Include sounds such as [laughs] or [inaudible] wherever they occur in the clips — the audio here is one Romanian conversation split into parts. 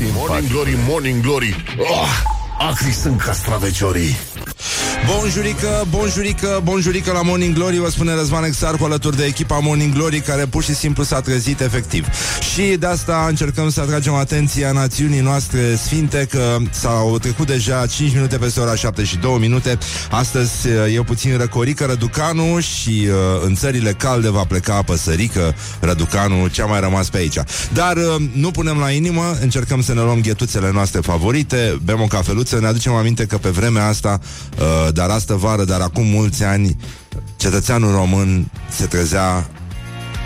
Morning Glory, Morning Glory. Oh, Acri sunt castraveciorii Bonjurică, bonjurică, bonjurică la Morning Glory Vă spune Răzvan Exarcu alături de echipa Morning Glory Care pur și simplu s-a trezit efectiv. Și de asta încercăm să atragem atenția națiunii noastre sfinte Că s-au trecut deja 5 minute peste ora 7 și 2 minute. Astăzi e puțin răcorică Răducanu Și uh, în țările calde va pleca păsărică Răducanu, ce a mai rămas pe aici? Dar uh, nu punem la inimă Încercăm să ne luăm ghetuțele noastre favorite Bem o cafeluță, ne aducem aminte că pe vremea asta uh, dar astă vară, dar acum mulți ani, cetățeanul român se trezea,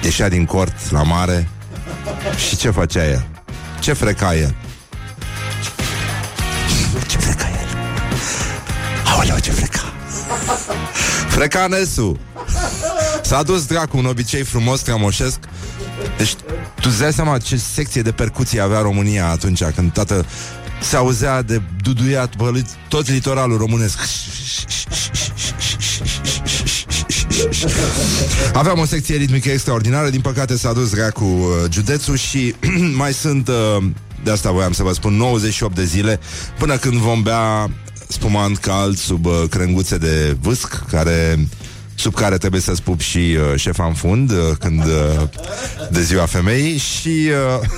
ieșea din cort la mare și ce făcea el? Ce freca el? Ce freca el? Aoleu, ce freca! Freca Nesu! S-a dus dracu un obicei frumos cramoșesc Deci tu îți dai seama ce secție de percuție avea România atunci Când toată se auzea de duduiat bă, tot litoralul românesc. Aveam o secție ritmică extraordinară Din păcate s-a dus cu uh, județul Și [clears throat] mai sunt uh, De asta voiam să vă spun 98 de zile Până când vom bea spumant cald Sub uh, crenguțe de vâsc Care sub care trebuie să spup și uh, șefa în fund uh, când uh, de ziua femeii și uh,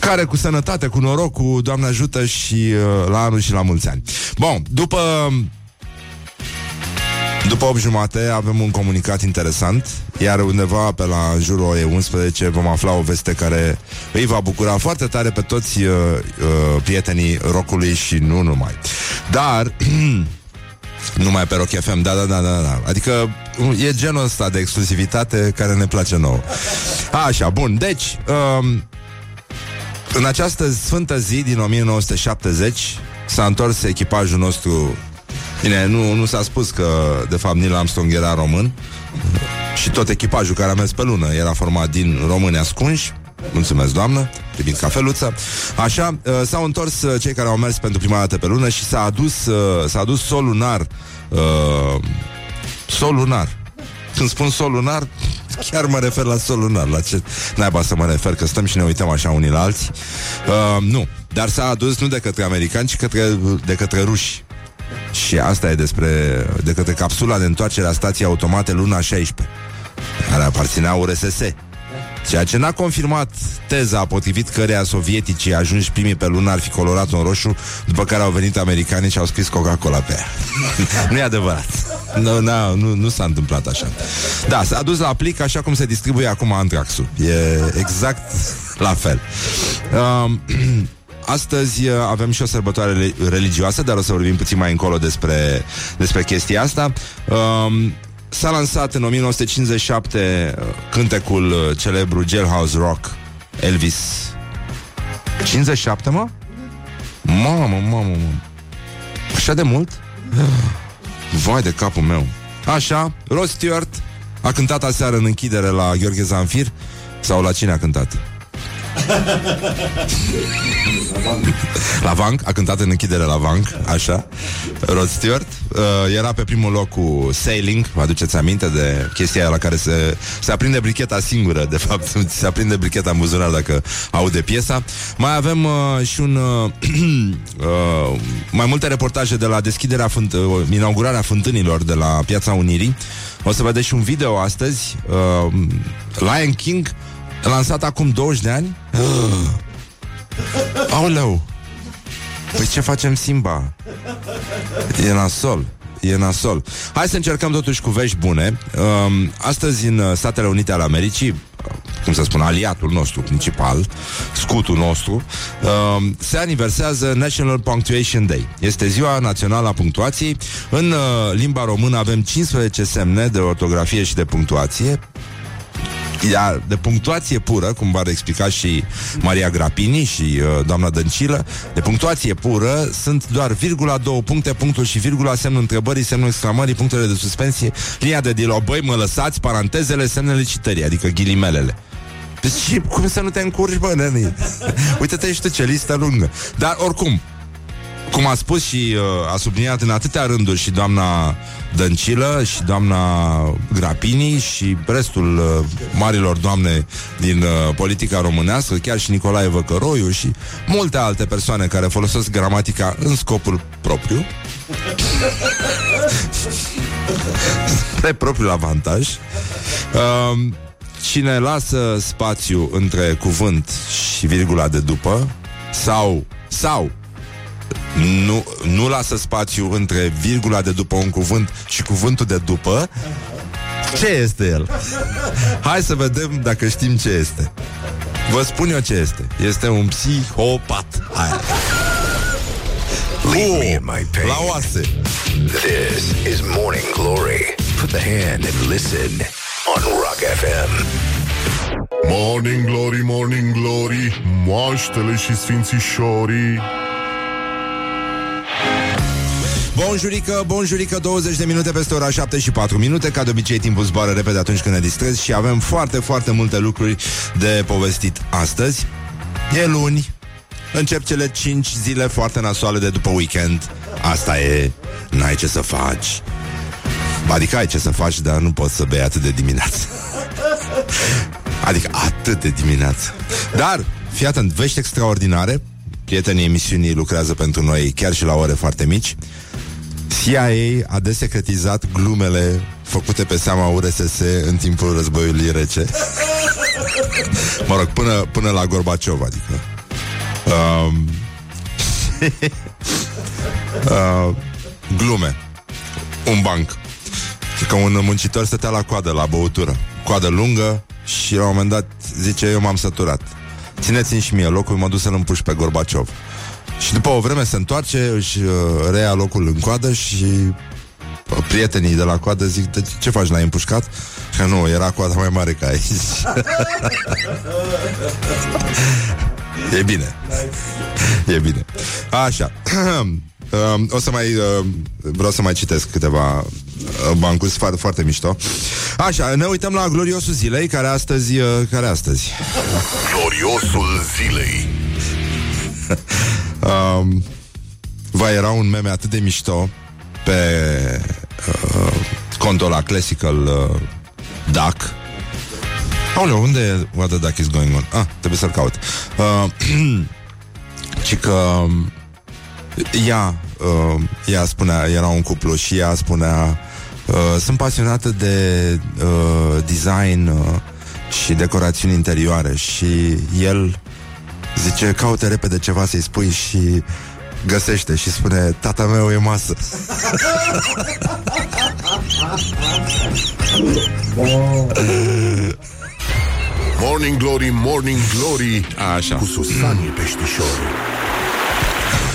care cu sănătate, cu noroc, cu Doamne ajută și uh, la anul și la mulți ani. Bun, după după 8 jumate avem un comunicat interesant Iar undeva pe la în jurul orei 11 Vom afla o veste care îi va bucura foarte tare Pe toți uh, uh, prietenii rocului și nu numai Dar [clears throat] Numai pe Rock FM, da, da, da, da, da. Adică e genul ăsta de exclusivitate care ne place nouă. Așa, bun, deci um, în această sfântă zi din 1970 s-a întors echipajul nostru. Bine, nu, nu s-a spus că de fapt Neil Armstrong era român. Și tot echipajul care a mers pe lună era format din români ascunși. Mulțumesc, doamnă, privind cafeluță Așa, uh, s-au întors uh, cei care au mers pentru prima dată pe lună Și s-a adus, uh, s-a adus sol lunar. Uh, Sol lunar Când spun sol lunar Chiar mă refer la sol lunar La ce naiba să mă refer Că stăm și ne uităm așa unii la alții uh, Nu, dar s-a adus nu de către americani Ci către, de către ruși și asta e despre de către capsula de întoarcere a stației automate Luna 16, care aparținea URSS. Ceea ce n-a confirmat teza potrivit căreia sovieticii ajunși primii pe lună ar fi colorat în roșu, după care au venit americanii și au scris Coca-Cola pe ea. [laughs] nu e adevărat. Nu, nu, nu, nu s-a întâmplat așa. Da, s-a dus la plic așa cum se distribuie acum antraxul. E exact la fel. Um, [clears throat] Astăzi uh, avem și o sărbătoare religioasă, dar o să vorbim puțin mai încolo despre, despre chestia asta. Um, S-a lansat în 1957 uh, cântecul uh, celebru Jailhouse Rock Elvis 57, mă? Mamă, mamă, mamă Așa de mult? Vai de capul meu Așa, Rod Stewart a cântat aseară în închidere la Gheorghe Zanfir Sau la cine a cântat? La Vanc, a cântat în închidere la Vanc, așa. Rod Stewart uh, Era pe primul loc cu Sailing Vă aduceți aminte de chestia aia la care se, se aprinde bricheta singură De fapt, [laughs] se aprinde bricheta în buzunar Dacă aude piesa. Mai avem uh, și un uh, [clears throat] uh, Mai multe reportaje de la deschiderea fânt- uh, Inaugurarea fântânilor De la Piața Unirii. O să vedeți și un video astăzi uh, Lion King Lansat acum 20 de ani uh. Aoleu Păi ce facem Simba? E nasol E nasol Hai să încercăm totuși cu vești bune um, Astăzi în Statele Unite ale Americii cum să spun, aliatul nostru principal, scutul nostru, uh, se aniversează National Punctuation Day. Este ziua națională a punctuației. În uh, limba română avem 15 semne de ortografie și de punctuație iar de punctuație pură, cum v-ar explica și Maria Grapini și uh, doamna Dăncilă, de punctuație pură sunt doar virgula, două puncte, punctul și virgula, semnul întrebării, semnul exclamării, punctele de suspensie, linia de dilo, băi, mă lăsați, parantezele, semnele citării, adică ghilimelele. Deci cum să nu te încurci, bă, neni? Uite-te și tu ce listă lungă. Dar oricum, cum a spus și uh, a subliniat în atâtea rânduri și doamna Dăncilă și doamna Grapini și restul uh, marilor doamne din uh, politica românească, chiar și Nicolae Văcăroiu și multe alte persoane care folosesc gramatica în scopul propriu. [laughs] Spre propriul avantaj. Uh, cine lasă spațiu între cuvânt și virgula de după sau sau nu, nu lasă spațiu între virgula de după un cuvânt și cuvântul de după, ce este el? Hai să vedem dacă știm ce este. Vă spun eu ce este. Este un psihopat. Hai. Leave me in my pain. La oase. This is Morning Glory. Put the hand and listen on Rock FM. Morning Glory, Morning Glory Moaștele și sfințișorii Bonjurică, bonjurică, 20 de minute peste ora 7 și 4 minute. Ca de obicei timpul zboară repede atunci când ne distrezi Și avem foarte, foarte multe lucruri de povestit astăzi. E luni Încep cele 5 zile foarte nasoale de după weekend. Asta e, n-ai ce să faci. Adică ai ce să faci, dar nu poți să bei atât de dimineață. [laughs] Adică atât de dimineață. Dar, fii atent, vești extraordinare. Prietenii emisiunii lucrează pentru noi chiar și la ore foarte mici CIA a desecretizat glumele făcute pe seama URSS în timpul războiului rece. mă rog, până, până la Gorbaciov, adică. Um, [laughs] uh, glume. Un banc. Că un muncitor stătea la coadă, la băutură. Coadă lungă și la un moment dat zice, eu m-am săturat. Țineți-mi și mie locul, mă duc să-l împuși pe Gorbaciov. Și după o vreme se întoarce, își uh, reia locul în coadă și uh, prietenii de la coadă zic, de ce faci, l-ai împușcat? Că nu, era coada mai mare ca aici. [laughs] e bine. E bine. Așa. [clears throat] Um, o să mai uh, vreau să mai citesc câteva uh, bancuri foarte, foarte mișto. Așa, ne uităm la gloriosul zilei, care astăzi, uh, care astăzi. Gloriosul zilei. [laughs] um, va era un meme atât de mișto pe uh, contul la Classical uh, Duck. Aoleu, unde e What the Duck is going on? Ah, trebuie să-l caut. Uh, [clears throat] ci că um, ea, uh, ea spunea, era un cuplu și ea spunea uh, sunt pasionată de uh, design uh, și decorațiuni interioare și el zice, caute repede ceva să-i spui și găsește și spune, tata meu e masă. [laughs] Morning Glory, Morning Glory Așa. Cu Susanii peștișorii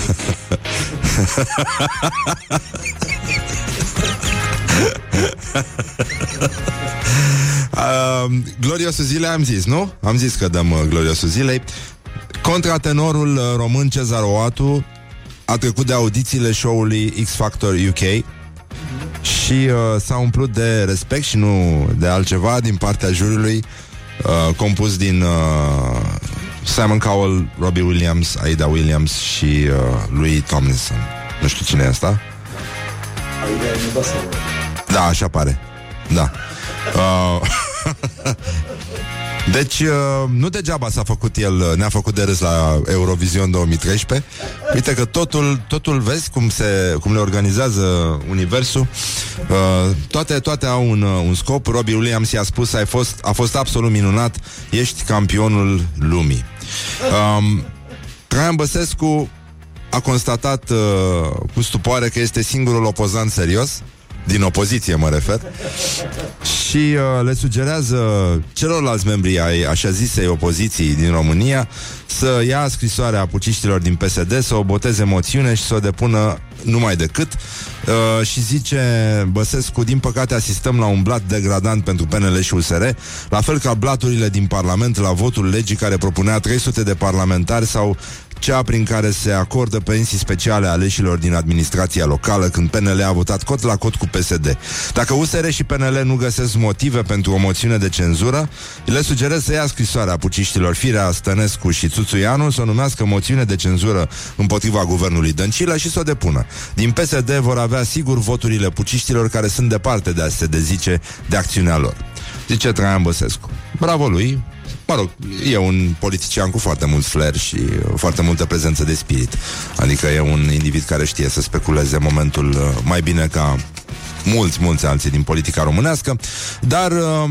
[laughs] Uh, gloriosul zilei am zis, nu? Am zis că dăm uh, gloriosul zilei. Contratenorul uh, român Cezar Oatu a trecut de audițiile show-ului X Factor UK și uh, s-a umplut de respect și nu de altceva din partea juriului uh, compus din uh, Simon Cowell, Robbie Williams, Aida Williams și uh, lui Tomlinson. Nu știu cine e asta. Da, așa pare. Da. Uh, [laughs] deci, uh, nu degeaba s-a făcut el, uh, ne-a făcut de râs la Eurovision 2013. Uite că totul, totul vezi cum, se, cum le organizează universul. Uh, toate, toate au un, uh, un scop. Robbie Williams i-a spus, ai fost, a fost absolut minunat, ești campionul lumii. Um, Traian Băsescu a constatat uh, cu stupoare că este singurul opozant serios din opoziție mă refer. Și uh, le sugerează celorlalți membri ai așa zisei opoziții din România să ia scrisoarea puciștilor din PSD, să o boteze moțiune și să o depună numai decât. Uh, și zice Băsescu, din păcate asistăm la un blat degradant pentru PNL și USR, la fel ca blaturile din Parlament la votul legii care propunea 300 de parlamentari sau cea prin care se acordă pensii speciale aleșilor din administrația locală când PNL a votat cot la cot cu PSD. Dacă USR și PNL nu găsesc motive pentru o moțiune de cenzură, le sugerez să ia scrisoarea puciștilor Firea, Stănescu și Țuțuianu să o numească moțiune de cenzură împotriva guvernului Dăncilă și să o depună. Din PSD vor avea sigur voturile puciștilor care sunt departe de a se dezice de acțiunea lor. Zice Traian Băsescu. Bravo lui, Mă rog, e un politician cu foarte mult flair și foarte multă prezență de spirit. Adică e un individ care știe să speculeze momentul uh, mai bine ca mulți, mulți alții din politica românească. Dar uh,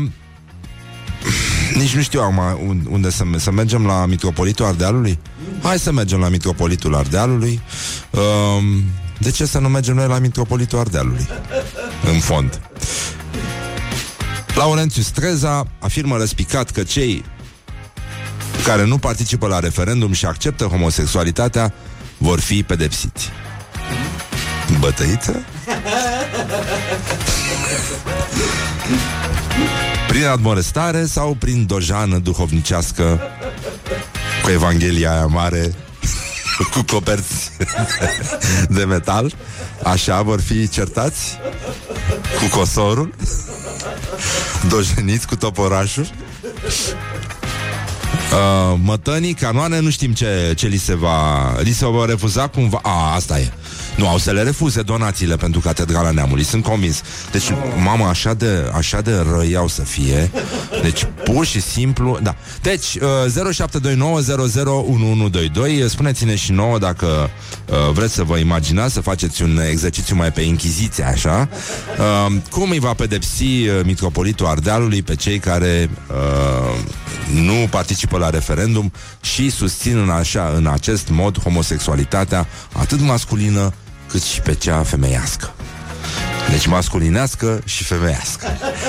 [clears throat] nici nu știu acum unde să, să mergem la Mitropolitul Ardealului. Hai să mergem la Mitropolitul Ardealului. Uh, de ce să nu mergem noi la Mitropolitul Ardealului? În fond. Laurențiu Streza afirmă răspicat că cei care nu participă la referendum și acceptă homosexualitatea vor fi pedepsiți. Bătăiță? prin admorestare sau prin dojană duhovnicească cu Evanghelia aia mare cu coperți de metal Așa vor fi certați Cu cosorul Dojeniți cu toporașul Uh, mătănii, canoane, nu știm ce, ce li se va... Li se va refuza cumva... A, asta e. Nu, au să le refuze donațiile pentru Catedrala Neamului, sunt convins. Deci, mama, așa de, așa de răi au să fie. Deci, pur și simplu, da. Deci, uh, 0729001122, spuneți-ne și nouă dacă uh, vreți să vă imaginați să faceți un exercițiu mai pe inchiziție, așa. Uh, cum îi va pedepsi uh, Mitropolitul Ardealului pe cei care uh, nu participă la referendum și susțin în, așa, în acest mod homosexualitatea atât masculină cât și pe cea femeiască. Deci masculinească și femeiască.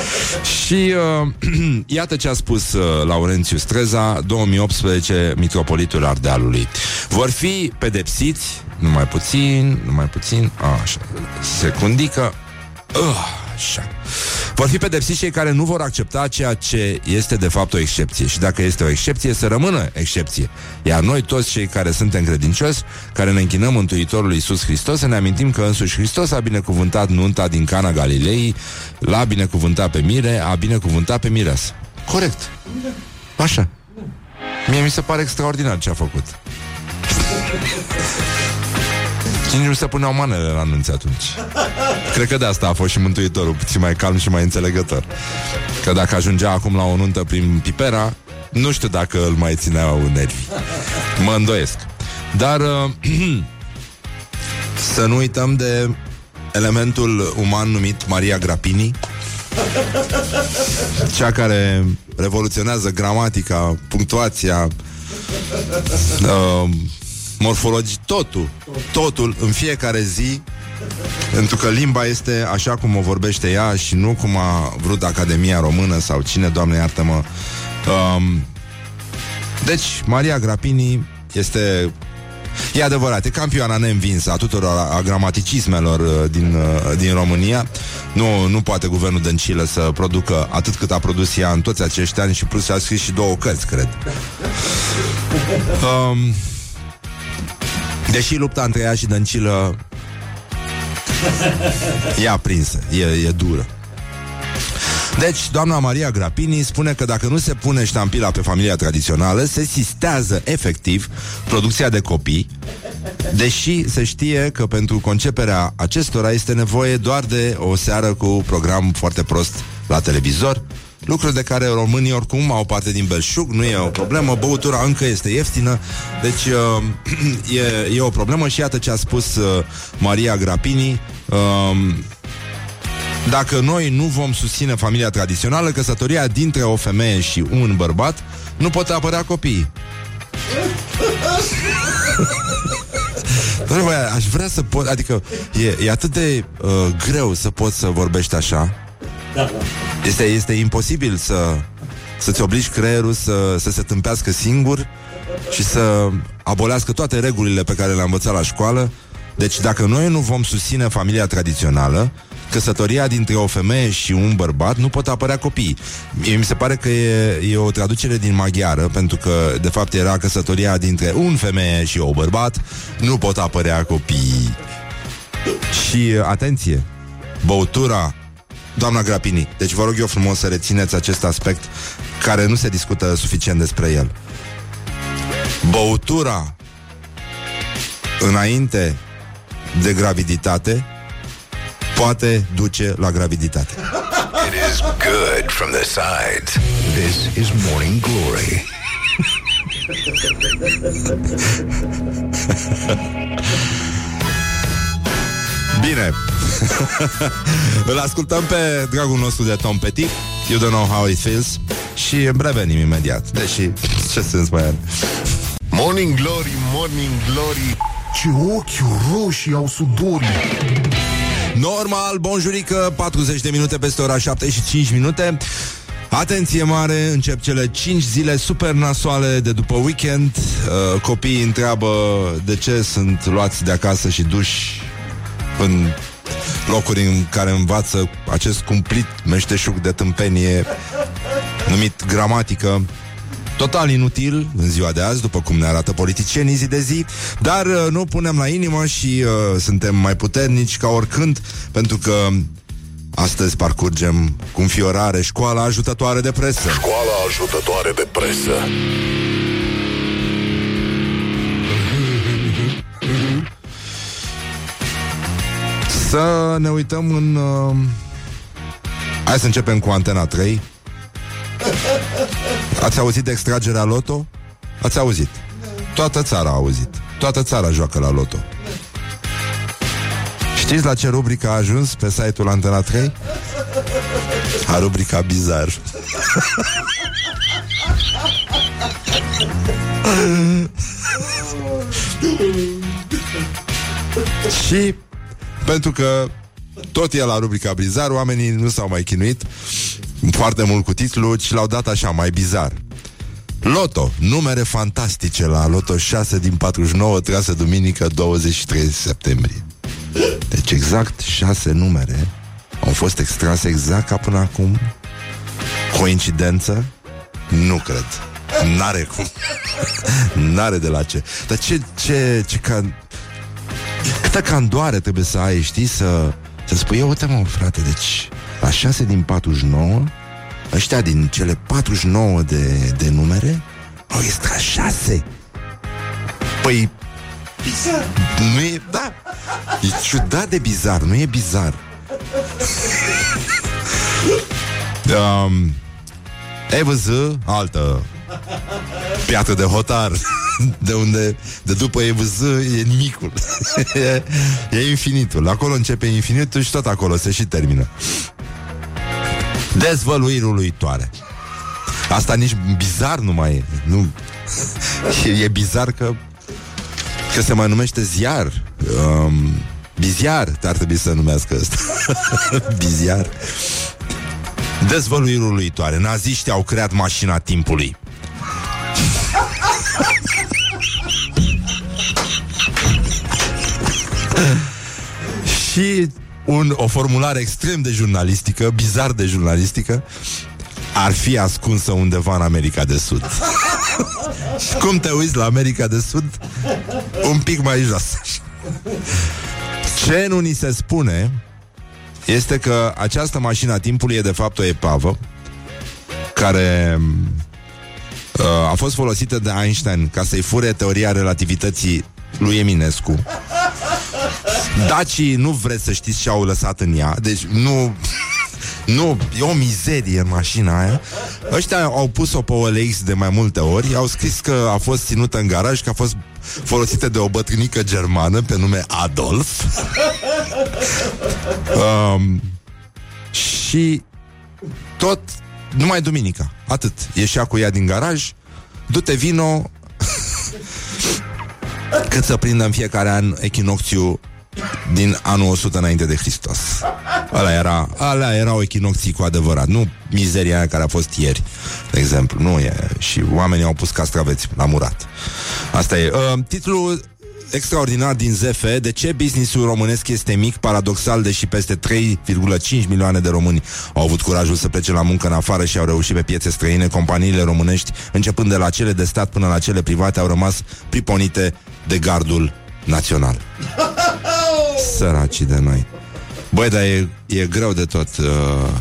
[laughs] și uh, [clears throat] iată ce a spus uh, Laurențiu Streza, 2018, Mitropolitul Ardealului. Vor fi pedepsiți, numai puțin, numai puțin, așa, secundică, uh, așa. Vor fi pedepsiți cei care nu vor accepta ceea ce este de fapt o excepție. Și dacă este o excepție, să rămână excepție. Iar noi toți cei care suntem credincioși, care ne închinăm Mântuitorului Iisus Hristos, să ne amintim că însuși Hristos a binecuvântat nunta din Cana Galilei, l-a binecuvântat pe Mire, a binecuvântat pe Mireasă. Corect. Așa. Mie mi se pare extraordinar ce a făcut. Și nici nu se puneau manele la anunț atunci. Cred că de asta a fost și Mântuitorul, puțin mai calm și mai înțelegător. Că dacă ajungea acum la o nuntă prin Pipera, nu știu dacă îl mai țineau nervi. Mă îndoiesc. Dar uh, [clears throat] să nu uităm de elementul uman numit Maria Grapini, cea care revoluționează gramatica, punctuația, uh, morfologii, totul, totul în fiecare zi pentru că limba este așa cum o vorbește ea și nu cum a vrut Academia Română sau cine, Doamne iartă-mă. Um, deci, Maria Grapini este E adevărat, e campioana neînvinsă a tuturor a, a gramaticismelor uh, din, uh, din România. Nu, nu poate guvernul Dăncilă să producă atât cât a produs ea în toți acești ani și plus a scris și două cărți, cred. Um, Deși lupta între ea și Dăncilă e aprinsă, e, e dură. Deci, doamna Maria Grapini spune că dacă nu se pune ștampila pe familia tradițională, se sistează efectiv producția de copii, deși se știe că pentru conceperea acestora este nevoie doar de o seară cu program foarte prost la televizor, lucruri de care românii oricum au parte din belșug, nu e o problemă, băutura încă este ieftină, deci uh, [clears throat] e, e o problemă și iată ce a spus uh, Maria Grapini. Uh, dacă noi nu vom susține familia tradițională, căsătoria dintre o femeie și un bărbat, nu pot apărea copiii. [laughs] Doamne, băi, aș vrea să pot, adică e, e atât de uh, greu să poți să vorbești așa da, da. Este, este imposibil să, să-ți obligi creierul să, să se tâmpească singur și să abolească toate regulile pe care le-a învățat la școală Deci dacă noi nu vom susține familia tradițională, căsătoria dintre o femeie și un bărbat nu pot apărea copii. Mie mi se pare că e, e o traducere din maghiară, pentru că de fapt era căsătoria dintre un femeie și o bărbat, nu pot apărea copii. Și atenție, băutura Doamna Grapini, deci vă rog eu frumos să rețineți acest aspect care nu se discută suficient despre el. Băutura înainte de graviditate poate duce la graviditate. It is good from the sides. This is Morning Glory. [laughs] Bine. [laughs] Îl ascultăm pe dragul nostru de Tom Petty, You Don't Know How It Feels, și revenim imediat. Deși, ce sens mai are? Morning Glory, Morning Glory Ce ochi roșii au sudorii Normal, bonjurică, 40 de minute peste ora 7 și 5 minute. Atenție mare, încep cele 5 zile super nasoale de după weekend. Uh, copiii întreabă de ce sunt luați de acasă și duși în locuri în care învață acest cumplit meșteșug de tâmpenie numit gramatică. Total inutil în ziua de azi, după cum ne arată politicienii zi de zi, dar uh, nu punem la inimă și uh, suntem mai puternici ca oricând, pentru că astăzi parcurgem cu înfiorare școala ajutătoare de presă. Școala ajutătoare de presă. Să ne uităm în... Uh... Hai să începem cu Antena 3. Ați auzit de extragerea loto? Ați auzit. Toată țara a auzit. Toată țara joacă la loto. Știți la ce rubrică a ajuns pe site-ul Antena 3? A rubrica bizar. [laughs] Și pentru că tot e la rubrica bizar, oamenii nu s-au mai chinuit foarte mult cu titlul, ci l-au dat așa, mai bizar. Loto, numere fantastice la Loto 6 din 49, trase duminică 23 septembrie. Deci exact 6 numere au fost extrase exact ca până acum. Coincidență? Nu cred. N-are cum. [laughs] N-are de la ce. Dar ce, ce, ce ca... Câtă candoare trebuie să ai, știi, să, să spui, eu, uite mă, frate, deci la 6 din 49 Ăștia din cele 49 de, de numere Au extras 6 Păi Bizar. Nu e, da. E ciudat de bizar, nu e bizar. [laughs] Um, EVZ, altă piatră de hotar [laughs] de unde, de după EVZ e micul [laughs] e, e infinitul. Acolo începe infinitul și tot acolo se și termină. Dezvăluiri uluitoare Asta nici bizar nu mai e. Nu. [laughs] E, e bizar că Că se mai numește ziar. Um, Biziar Ar trebui să numească ăsta Biziar. Dezvăluiri uluitoare Naziștii au creat mașina timpului [coughs] Și un, o formulare extrem de jurnalistică, bizar de jurnalistică, ar fi ascunsă undeva în America de Sud. [laughs] Și cum te uiți la America de Sud? Un pic mai jos. Ce nu ni se spune este că această mașină a timpului e de fapt o epavă care uh, a fost folosită de Einstein ca să-i fure teoria relativității lui Eminescu Dacii nu vreți să știți ce au lăsat în ea? Deci nu... Nu, e o mizerie în mașina aia. Ăștia au pus-o pe OLX de mai multe ori. Au scris că a fost ținută în garaj Că a fost folosită de o bătrânică germană Pe nume Adolf. Um, Și Tot Numai duminica, atât. Ieșea cu ea din garaj Du-te vino Cât să prindă în fiecare an echinocțiu din anul 100 înainte de Hristos. Ăla era, ăla era o echinocții cu adevărat, nu mizeria aia care a fost ieri, de exemplu. Nu e. Și oamenii au pus castraveți la murat. Asta e. Uh, titlul extraordinar din ZF de ce businessul românesc este mic, paradoxal, deși peste 3,5 milioane de români au avut curajul să plece la muncă în afară și au reușit pe piețe străine, companiile românești, începând de la cele de stat până la cele private, au rămas priponite de gardul național. [laughs] Săracii de noi. Băi, dar e, e greu de tot uh,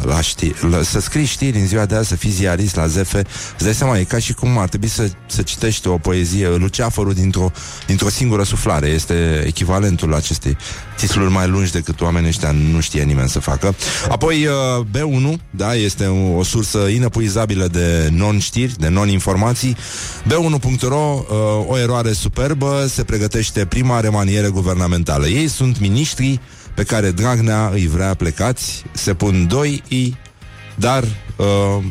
la știri. La, să scrii știri în ziua de azi, să fii ziarist la ZF, îți dai seama, e ca și cum ar trebui să, să citești o poezie, Luceafărul dintr-o, dintr-o singură suflare. Este echivalentul acestei titluri mai lungi decât oamenii ăștia nu știe nimeni să facă. Apoi uh, B1, da, este o, o sursă inepuizabilă de non-știri, de non-informații. B1.ro, uh, o eroare superbă, se pregătește prima remaniere guvernamentală. Ei sunt miniștrii pe care Dragnea îi vrea plecați, se pun doi i, dar, uh,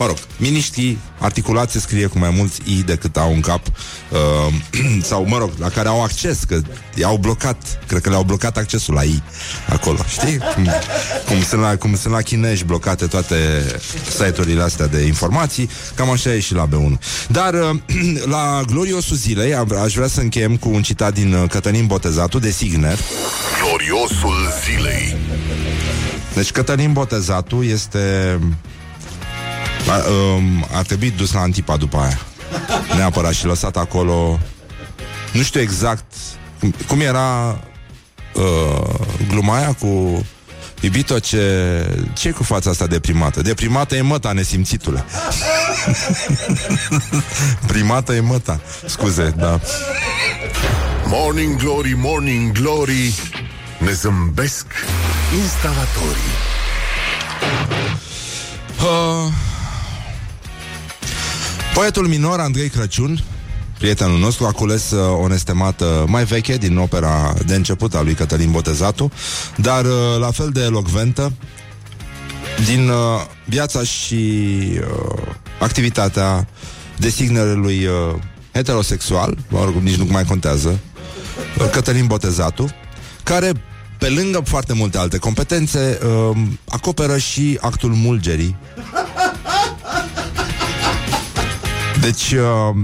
mă rog, miniștrii articulați se scrie cu mai mulți i decât au în cap, uh, [clears throat] sau, mă rog, la care au acces, că i-au blocat, cred că le-au blocat accesul la i acolo, știi? Cum, cum, sunt la, cum sunt la chinești blocate toate site-urile astea de informații, cam așa e și la B1. Dar uh, [clears throat] la gloriosul zilei aș vrea să încheiem cu un citat din uh, Cătălin Botezatu de Signer. Gloriosul zilei. Deci Cătălin Botezatu este... A, um, ar trebui dus la Antipa după aia. Neapărat și lăsat acolo... Nu știu exact cum, cum era uh, gluma aia cu Iubito, ce ce cu fața asta deprimată? Deprimată e măta, nesimțitule. [laughs] Primată e măta. Scuze, da. Morning Glory, Morning Glory Ne zâmbesc instalatorii Uh, poetul minor Andrei Crăciun Prietenul nostru a cules uh, o nestemată mai veche din opera de început a lui Cătălin Botezatu, dar uh, la fel de elocventă din uh, viața și uh, activitatea designerului uh, heterosexual, mă rog, nici nu mai contează, uh, Cătălin Botezatu, care pe lângă foarte multe alte competențe, uh, acoperă și actul mulgerii. Deci, uh,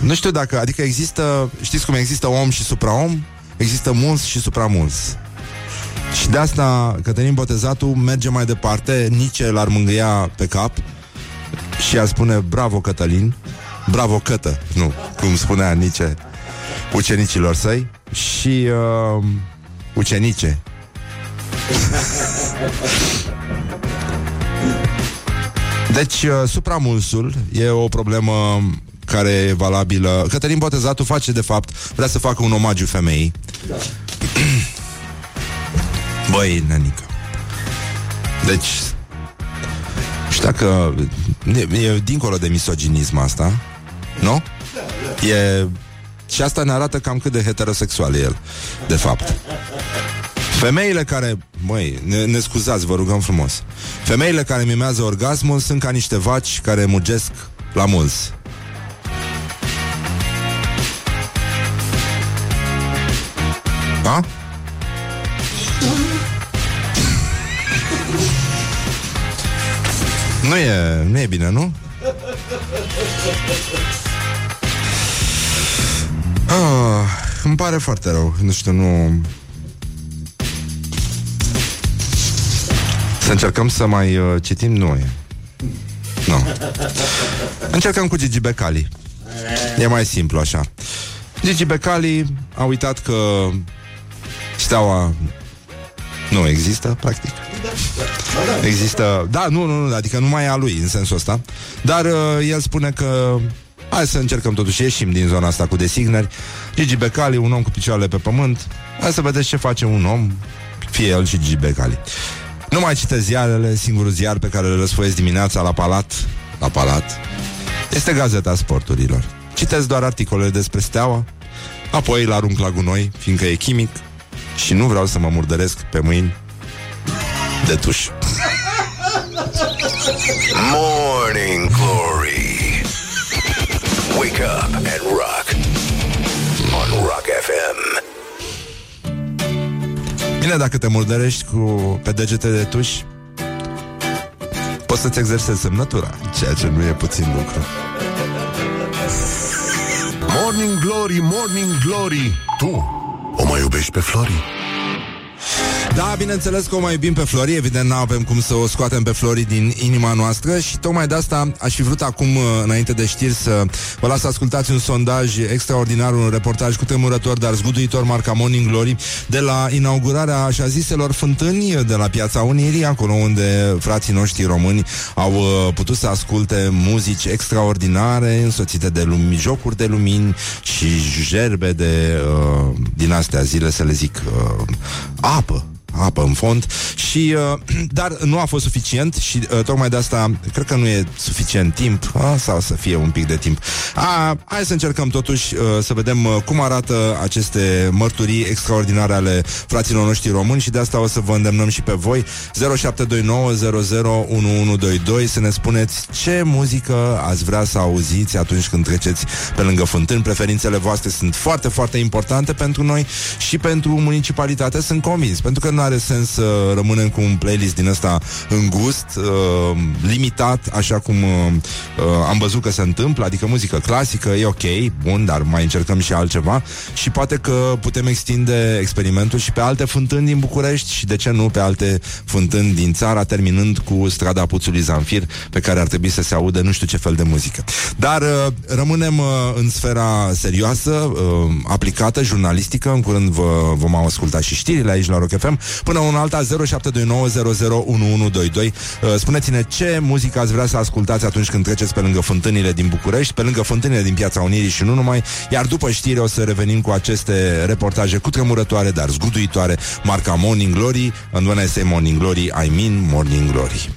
nu știu dacă, adică există, știți cum există om și supraom? Există mulți și supramulți. Și de asta Cătălin Botezatu merge mai departe, nici l-ar mângâia pe cap și ar spune bravo Cătălin, bravo Cătă, nu, cum spunea Nice ucenicilor săi și uh, ucenice. [laughs] Deci, uh, supramulsul e o problemă care e valabilă. Cătălin Botezatu face, de fapt, vrea să facă un omagiu femeii. Da. [clears throat] Băi, nenică. Deci, știu dacă e, e dincolo de misoginism asta, nu? E și asta ne arată cam cât de heterosexual e el, de fapt. Femeile care, măi, ne, ne scuzați, vă rugăm frumos. Femeile care mimează orgasmul sunt ca niște vaci care mugesc la mulți. Da? Nu e, nu e bine, nu? Ah, îmi pare foarte rău. Nu știu, nu... Să încercăm să mai uh, citim? Nu e. Nu. Încercăm cu Gigi Becali. E mai simplu așa. Gigi Becali a uitat că steaua nu există, practic. Există... Da, nu, nu, nu, adică nu mai e a lui în sensul ăsta. Dar uh, el spune că Hai să încercăm totuși, ieșim din zona asta cu designeri. Gigi Becali, un om cu picioarele pe pământ. Hai să vedeți ce face un om, fie el și Gigi Becali. Nu mai citesc ziarele, singurul ziar pe care îl răsfoiesc dimineața la palat, la palat, este Gazeta Sporturilor. Citesc doar articolele despre steaua, apoi îl arunc la gunoi, fiindcă e chimic și nu vreau să mă murdăresc pe mâini de tuș. Morning Glory. Wake up and rock. On Rock FM. Bine, dacă te murdărești cu pe degete de tuș, poți să-ți exersezi semnătura, ceea ce nu e puțin lucru. Morning Morning Glory, Morning Glory Tu o mai iubești pe Flori? Da, bineînțeles că o mai iubim pe Flori Evident, nu avem cum să o scoatem pe Flori din inima noastră Și tocmai de asta aș fi vrut acum, uh, înainte de știri Să vă las să ascultați un sondaj extraordinar Un reportaj cu tremurător, dar zguduitor Marca Morning Glory De la inaugurarea așa ziselor fântâni De la Piața Unirii Acolo unde frații noștri români Au uh, putut să asculte muzici extraordinare Însoțite de lumi, jocuri de lumini Și gerbe de uh, Din astea zile, să le zic uh, Apă apă în fond și uh, [clears throat] dar nu a fost suficient și uh, tocmai de asta cred că nu e suficient timp a, sau să fie un pic de timp. A, hai să încercăm totuși uh, să vedem uh, cum arată aceste mărturii extraordinare ale fraților noștri români și de asta o să vă îndemnăm și pe voi 0729001122 să ne spuneți ce muzică ați vrea să auziți atunci când treceți pe lângă fântâni. Preferințele voastre sunt foarte, foarte importante pentru noi și pentru municipalitate sunt convins, pentru că nu are sens să rămânem cu un playlist din ăsta îngust, uh, limitat, așa cum uh, uh, am văzut că se întâmplă, adică muzică clasică, e ok, bun, dar mai încercăm și altceva și poate că putem extinde experimentul și pe alte fântâni din București și de ce nu pe alte fântâni din țara, terminând cu strada Puțului Zanfir, pe care ar trebui să se audă nu știu ce fel de muzică. Dar uh, rămânem uh, în sfera serioasă, uh, aplicată, jurnalistică, în curând vă vom asculta și știrile aici la Rock FM. Până un alta 0729001122 uh, Spuneți-ne ce muzică ați vrea să ascultați atunci când treceți pe lângă fântânile din București, pe lângă fântânile din Piața Unirii și nu numai, iar după știre o să revenim cu aceste reportaje cu tremurătoare, dar zguduitoare, marca Morning Glory, and when I say Morning Glory, I mean Morning Glory.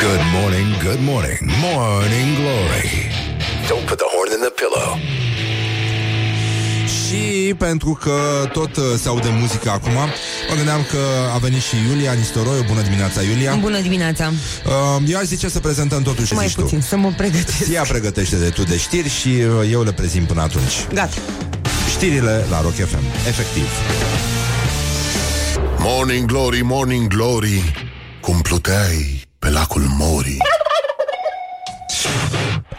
Good morning, good morning, morning glory. Don't put the horn in the pillow. Și pentru că tot uh, se aude muzică acum, mă gândeam că a venit și Iulia Nistoroi. Bună dimineața, Iulia! Bună dimineața! Uh, eu aș zice să prezentăm totuși Mai zici puțin, tu. să mă pregătesc. Ea pregătește de tu de știri și uh, eu le prezint până atunci. Gata. Știrile la Rock FM. Efectiv. Morning Glory, Morning Glory Cum pluteai pe lacul Mori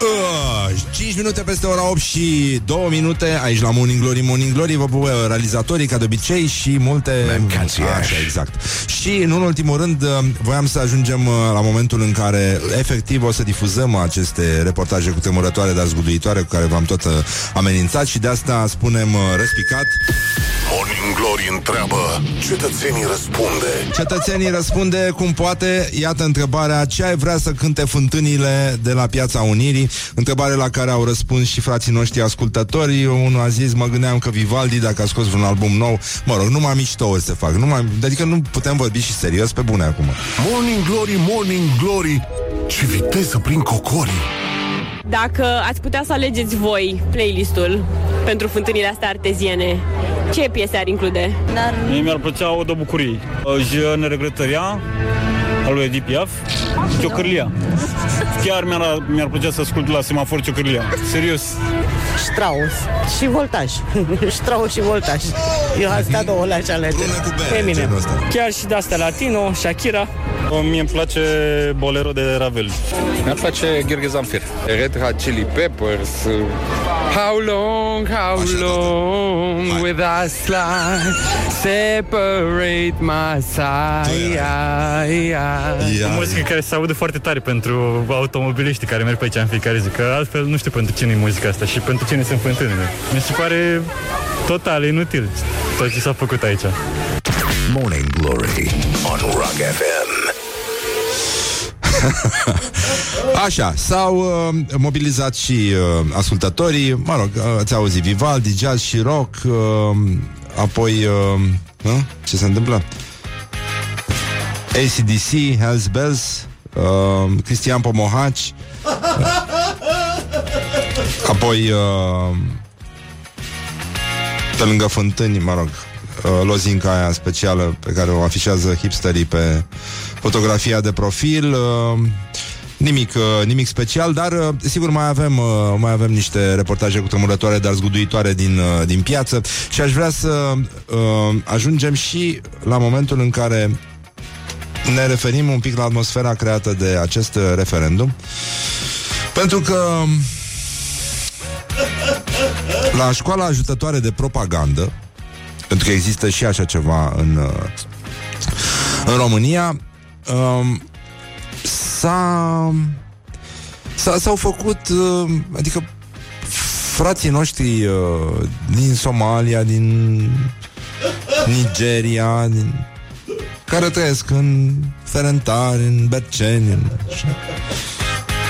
Uh, 5 minute peste ora 8 și 2 minute Aici la Morning Glory, Morning Glory Vă pupă realizatorii ca de obicei Și multe... Mancanțiaș. Așa, exact. Și în un ultimul rând uh, Voiam să ajungem uh, la momentul în care Efectiv o să difuzăm aceste reportaje Cu temurătoare, dar zguduitoare Cu care v-am tot uh, amenințat. Și de asta spunem uh, răspicat Morning Glory întreabă Cetățenii răspunde. Cetățenii răspunde cum poate. Iată întrebarea Ce ai vrea să cânte fântânile de la Piața Unirii? Întrebare la care au răspuns și frații noștri ascultători. Unul a zis, mă gândeam că Vivaldi Dacă a scos un album nou Mă rog, numai miștouri se fac. Numai, Adică nu putem vorbi și serios pe bune acum. Morning Glory, Morning Glory Ce viteză prin cocorii Dacă ați putea să alegeți voi playlistul pentru fântânile astea arteziene, ce piese ar include? Mie mi-ar plăcea o de bucurii. Je ne regretăria al lui Edith Piaf, Ciocârlia. [laughs] Chiar mi-ar, mi-ar plăcea să ascult la semafor Ciocârlia. Serios. Strauss și voltaj. [laughs] Strauss și voltaj. Eu astea două le-aș alege. Brune cu bere, Eminem. genul ăsta. Chiar și de-astea latino, Shakira. Mie îmi place Bolero de Ravel. Mi-ar place Gheorghe Zamfir. Red Hot Chili Peppers. How long, how Așa, long Hai. with us lie separate my side. Ia, O muzică care se aude foarte tare pentru automobiliștii care merg pe aici în fiecare zi, că altfel nu știu pentru cine e muzica asta și pentru cine sunt fântânile. Mi se pare total inutil tot ce s-a făcut aici. Morning Glory on Rock FM. [laughs] Așa, s-au uh, mobilizat și uh, ascultătorii Mă rog, uh, ați auzit Vivaldi, jazz și rock uh, Apoi uh, uh, Ce se întâmplă? ACDC, Hells Bells uh, Cristian Pomohaci [laughs] Apoi uh, Pe lângă fântâni, mă rog uh, Lozinca aia specială Pe care o afișează hipsterii pe Fotografia de profil uh, Nimic, uh, nimic special, dar uh, sigur mai avem, uh, mai avem niște reportaje cu tremurătoare, dar zguduitoare din, uh, din piață și aș vrea să uh, ajungem și la momentul în care ne referim un pic la atmosfera creată de acest uh, referendum. Pentru că la școala ajutătoare de propagandă, pentru că există și așa ceva în, uh, în România, um, s-a, s-a, s-au făcut, uh, adică frații noștri uh, din Somalia, din Nigeria, din, care trăiesc în Ferentari, în Berceni, în, așa.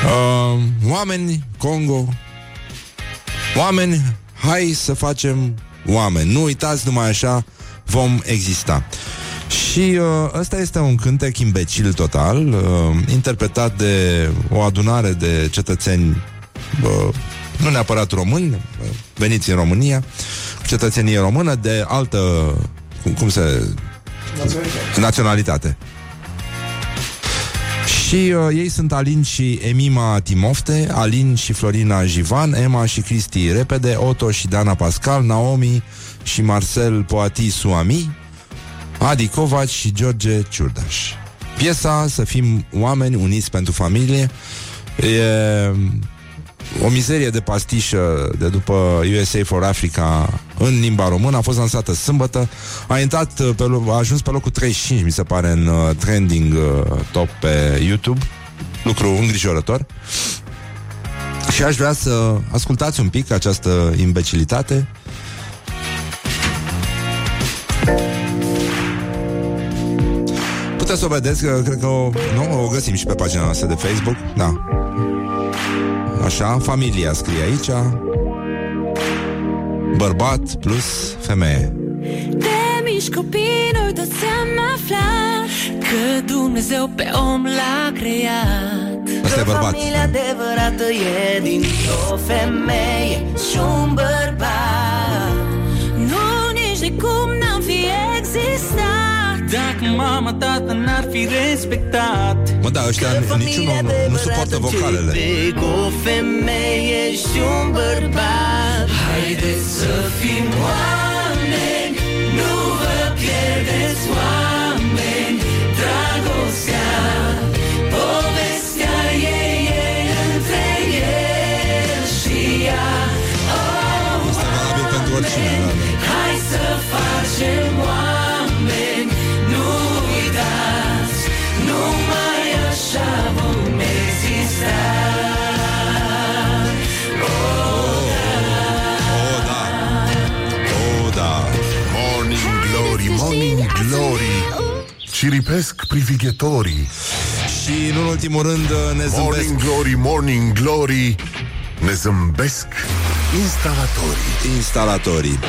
uh, oameni, Congo, oameni, hai să facem oameni. Nu uitați, numai așa vom exista. Și uh, ăsta este un cântec imbecil total, uh, interpretat de o adunare de cetățeni, uh, nu neapărat români, uh, veniți în România, cu cetățenie română de altă, cum, cum se... Naționalitate. Naționalitate. Și uh, ei sunt Alin și Emima Timofte, Alin și Florina Jivan, Emma și Cristi Repede, Otto și Dana Pascal, Naomi și Marcel Poati Suami, Adi Covaci și George Ciurdaș. Piesa Să fim oameni uniți pentru familie e o mizerie de pastișă de după USA for Africa în limba română, a fost lansată sâmbătă, a intrat pe, lo- a ajuns pe locul 35, mi se pare, în uh, trending uh, top pe YouTube, lucru îngrijorător. Și aș vrea să ascultați un pic această imbecilitate. Puteți să o vedeți, că cred că o, nu, o găsim și pe pagina noastră de Facebook. Da. Așa, familia scrie aici. Bărbat plus femeie. De mici copii noi toți am aflat Că Dumnezeu pe om l-a creat Ăsta e bărbat. Familia adevărată e din o femeie și un bărbat Nu nici de cum n-am fi existat Dacă mama, tata n-ar fi respectat Mă, da, ăștia Că niciunul familia nu, nu adevărată suportă vocalele. începe Cu o femeie și un bărbat Haideți să fim oameni Nu vă pierdeți oameni Dragostea Povestea ei e între el și ea oh, Este valabil pentru oricine. Da, da. Hai să facem Ciripesc privighetorii Și, în ultimul rând, ne zâmbesc Morning Glory, Morning Glory Ne zâmbesc instalatorii instalatorii.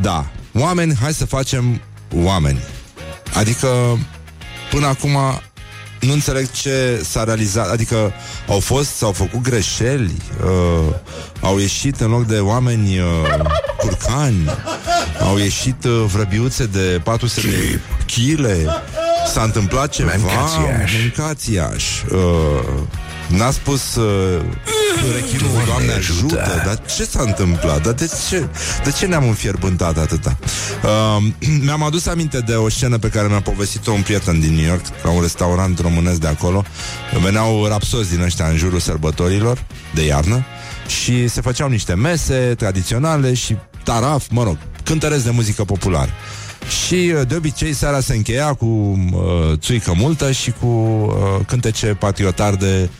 Da. Oameni, hai să facem oameni. Adică, până acum, nu înțeleg ce s-a realizat. Adică, au fost, s-au făcut greșeli, uh, au ieșit în loc de oameni uh, curcani, au ieșit uh, vrăbiuțe de 400 de chile, s-a întâmplat ceva. Mâncațiaș. Mâncațiaș. Uh, N-a spus uh, rechinul, Doamne, Doamne ajută, ajută. dar ce s-a întâmplat? Dar de ce, de ce ne-am înfierbântat atâta? Uh, [clears throat] mi-am adus aminte de o scenă pe care mi-a povestit-o un prieten din New York, la un restaurant românesc de acolo. Veneau rapsozi din ăștia în jurul sărbătorilor de iarnă și se făceau niște mese tradiționale și taraf, mă rog, cântăresc de muzică populară. Și uh, de obicei seara se încheia cu uh, țuică multă și cu uh, cântece patriotarde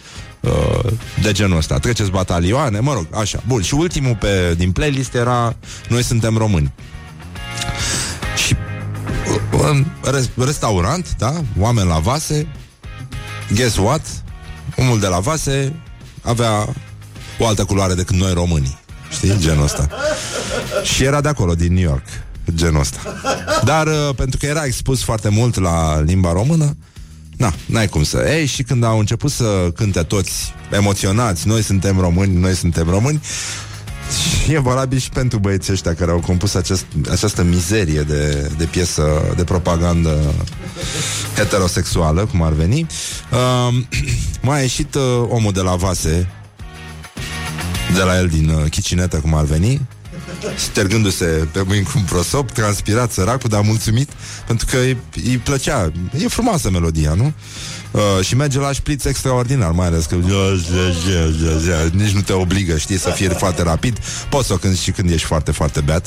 uh, de genul ăsta. Treceți batalioane, mă rog, așa. Bun, și ultimul pe, din playlist era Noi suntem români. Și uh, în res- restaurant, da, oameni la vase, guess what? Omul de la vase avea o altă culoare decât noi românii. Știi? Genul ăsta. Și era de acolo, din New York. Genul ăsta. Dar uh, pentru că era expus foarte mult la limba română, Na, n-ai cum să... Ei, și când au început să cânte toți emoționați, noi suntem români, noi suntem români, și e valabil și pentru băieții ăștia care au compus acest, această mizerie de, de piesă de propagandă heterosexuală, cum ar veni. Uh, [clears throat] mai a ieșit uh, omul de la vase, de la el din uh, chicinetă, cum ar veni, ștergându-se pe mâini cu un prosop, transpirat săracul, dar mulțumit, pentru că îi, îi plăcea. E frumoasă melodia, nu? Uh, și merge la șpriț extraordinar, mai ales că nici nu te obligă, știi, să fii foarte rapid. Poți să o cânti și când ești foarte, foarte beat.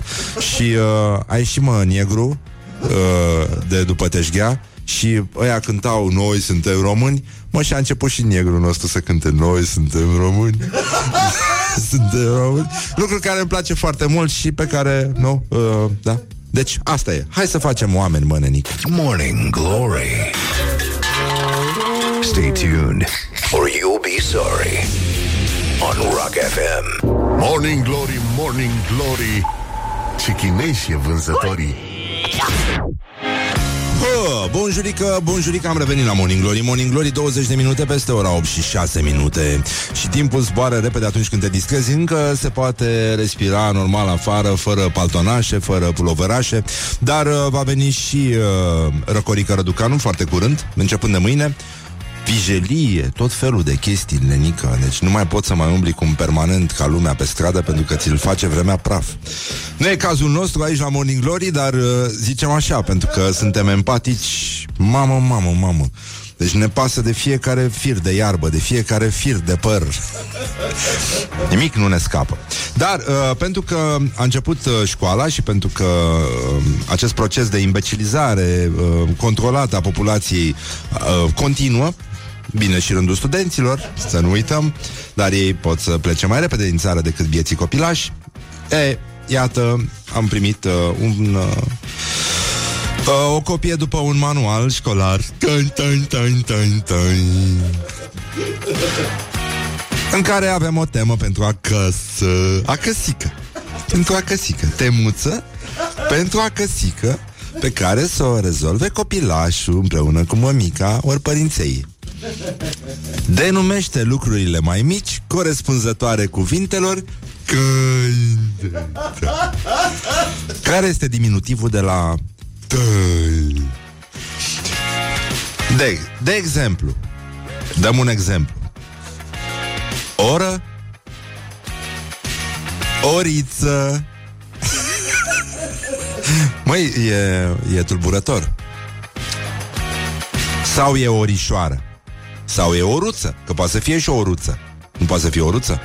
Și uh, ai și mă negru uh, de după teșghea și ăia cântau Noi suntem români Mă, și a început și negrul nostru să cânte Noi suntem români [laughs] Suntem români Lucru care îmi place foarte mult și pe care, nu, uh, da. Deci asta e, hai să facem oameni, mă, nenic. Morning Glory. Stay tuned, or you'll be sorry. On Rock FM. Morning Glory, Morning Glory. Ce chinezi e vânzătorii Hă, Bunjurică, bunjurică, am revenit la Morning Glory. Morning Glory, 20 de minute peste ora 8 și 6 minute. Și timpul zboară repede atunci când te distrezi. Încă se poate respira normal afară Fără paltonașe, fără puloverașe Dar uh, va veni și uh, Răcorică Răducanu foarte curând Începând de mâine vijelie, tot felul de chestii, nenică. Deci nu mai poți să mai umbli cu un permanent ca lumea pe stradă pentru că ți-l face vremea praf. Nu e cazul nostru aici la Morning Glory, dar uh, zicem așa, pentru că suntem empatici, mamă, mamă, mamă. Deci ne pasă de fiecare fir de iarbă, de fiecare fir de păr. [laughs] Nimic nu ne scapă. Dar uh, pentru că a început uh, școala și pentru că uh, acest proces de imbecilizare uh, controlată a populației uh, continuă, Bine și rândul studenților, să nu uităm, dar ei pot să plece mai repede din țară decât vieții copilași. E, iată, am primit uh, un... Uh, uh, o copie după un manual școlar tain, tain, tain, tain, tain. În care avem o temă pentru acasă Acăsică Pentru acăsică Temuță pentru acăsică Pe care să o rezolve copilașul Împreună cu mămica ori părinței Denumește lucrurile mai mici Corespunzătoare cuvintelor Când Care este diminutivul de la Tăi. De, de exemplu Dăm un exemplu. Oră Oriță. Măi, e, e tulburător. Sau e orișoară Sau e oruță Că poate să fie și o oruță Nu poate să fie oruță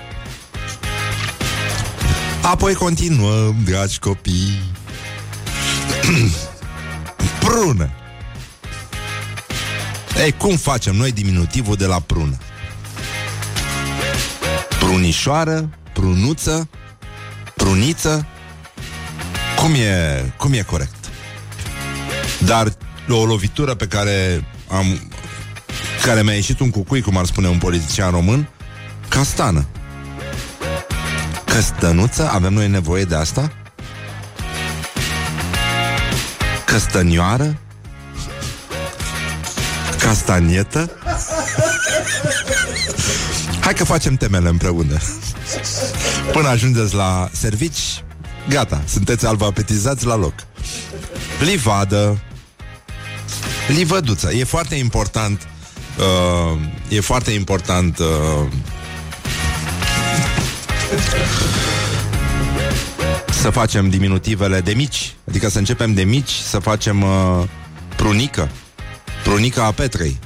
Apoi continuăm, dragi copii. [clears throat] Prună. Ei, cum facem noi diminutivul de la prună? Prunișoară, prunuță, pruniță. Cum e, cum e corect? Dar o lovitură pe care am care mi-a ieșit un cucui, cum ar spune un politician român, castană. Căstănuță? Avem noi nevoie de asta? Căstănioară? Castanietă? Hai că facem temele împreună. Până ajungeți la servici, gata, sunteți alfabetizați la loc. Livadă, livăduță. E foarte important uh, e foarte important uh, să facem diminutivele de mici, adică să începem de mici, să facem uh, prunică, prunica a Petrei.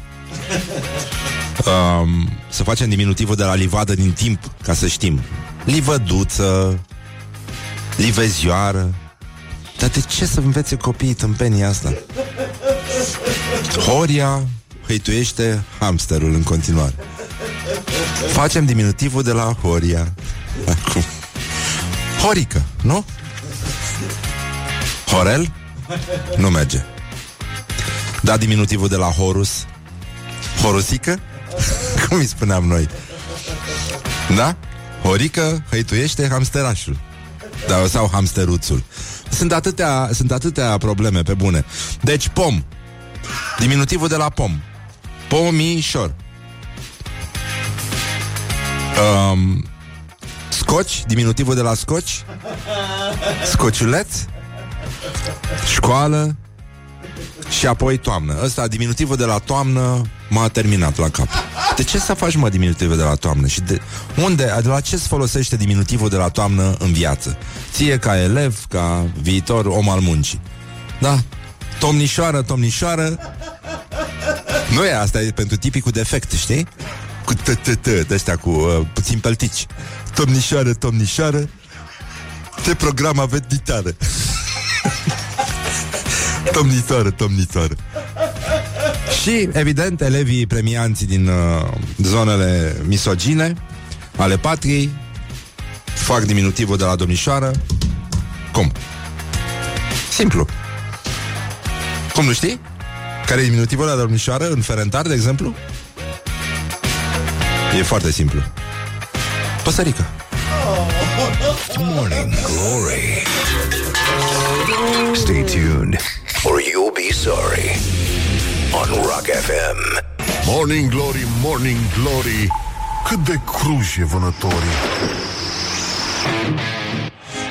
Um, să facem diminutivul de la livadă din timp, ca să știm. Livăduță, livezioară. Dar de ce să învețe copiii tâmpenii asta? Horia hăituiește hamsterul în continuare. Facem diminutivul de la Horia. Acum. Horică, nu? Horel? Nu merge. Da, diminutivul de la Horus. Horusică? [laughs] Cum îi spuneam noi? Da? Horică hăituiește hamsterașul. Da, sau hamsteruțul. Sunt atâtea, sunt atâtea probleme pe bune. Deci, pom. Diminutivul de la pom. Pomișor. Um, scoci, diminutivul de la scoci. Scociuleț. Școală. Și apoi toamnă. Ăsta, diminutivul de la toamnă, m-a terminat la cap. De ce să faci, mă, diminutive de la toamnă? Și de unde, de la ce se folosește diminutivul de la toamnă în viață? Ție ca elev, ca viitor om al muncii. Da? Tomnișoară, tomnișoară. Nu e asta, e pentru tipii cu defect, știi? Cu t-t-t, de ăștia cu uh, puțin peltici. Tomnișoară, tomnișoară, ce program aveți ditară? [laughs] tomnițoară, tomnițoară. Și, evident, elevii premianții din uh, zonele misogine ale patriei fac diminutivul de la domnișoară. Cum? Simplu. Cum nu știi? Care e diminutivul de la domnișoară în Ferentar, de exemplu? E foarte simplu. Păsărică. Morning Glory. Stay tuned, or you'll be sorry. On Rock FM. Morning Glory, Morning Glory Cât de cruji e vânătorii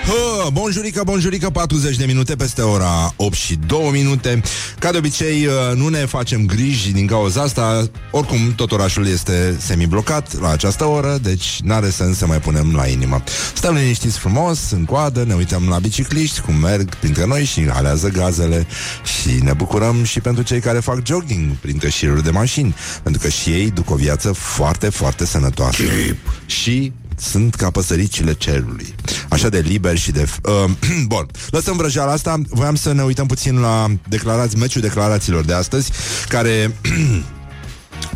Hă, bonjurică, bonjurică, 40 de minute peste ora 8 și 2 minute. Ca de obicei, uh, nu ne facem griji din cauza asta. Oricum, tot orașul este semiblocat la această oră, deci n-are sens să mai punem la inimă. Stăm liniștiți frumos, în coadă, ne uităm la bicicliști, cum merg printre noi și alează gazele și ne bucurăm și pentru cei care fac jogging printre șiruri de mașini, pentru că și ei duc o viață foarte, foarte sănătoasă. Și sunt ca păsăricile cerului. Așa de liber și de... Uh, [clears throat] bun, lăsăm vrăjeala asta. Voiam să ne uităm puțin la declarați, meciul declarațiilor de astăzi, care... [clears throat]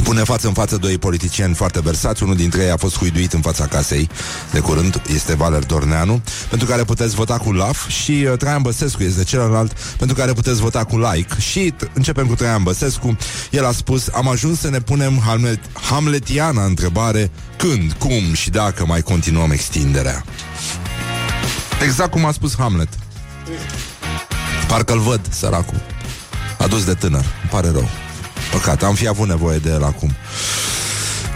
Pune față în față doi politicieni foarte versați. Unul dintre ei a fost huiduit în fața casei De curând, este Valer Dorneanu Pentru care puteți vota cu LAF. Și uh, Traian Băsescu este celălalt Pentru care puteți vota cu like. Și t- începem cu Traian Băsescu. El a spus, am ajuns să ne punem hamlet, hamletiana întrebare Când, cum și dacă mai continuăm extinderea. Exact cum a spus Hamlet. Parcă-l văd, săracul. Adus de tânăr, îmi pare rău Păcat, am fi avut nevoie de el acum.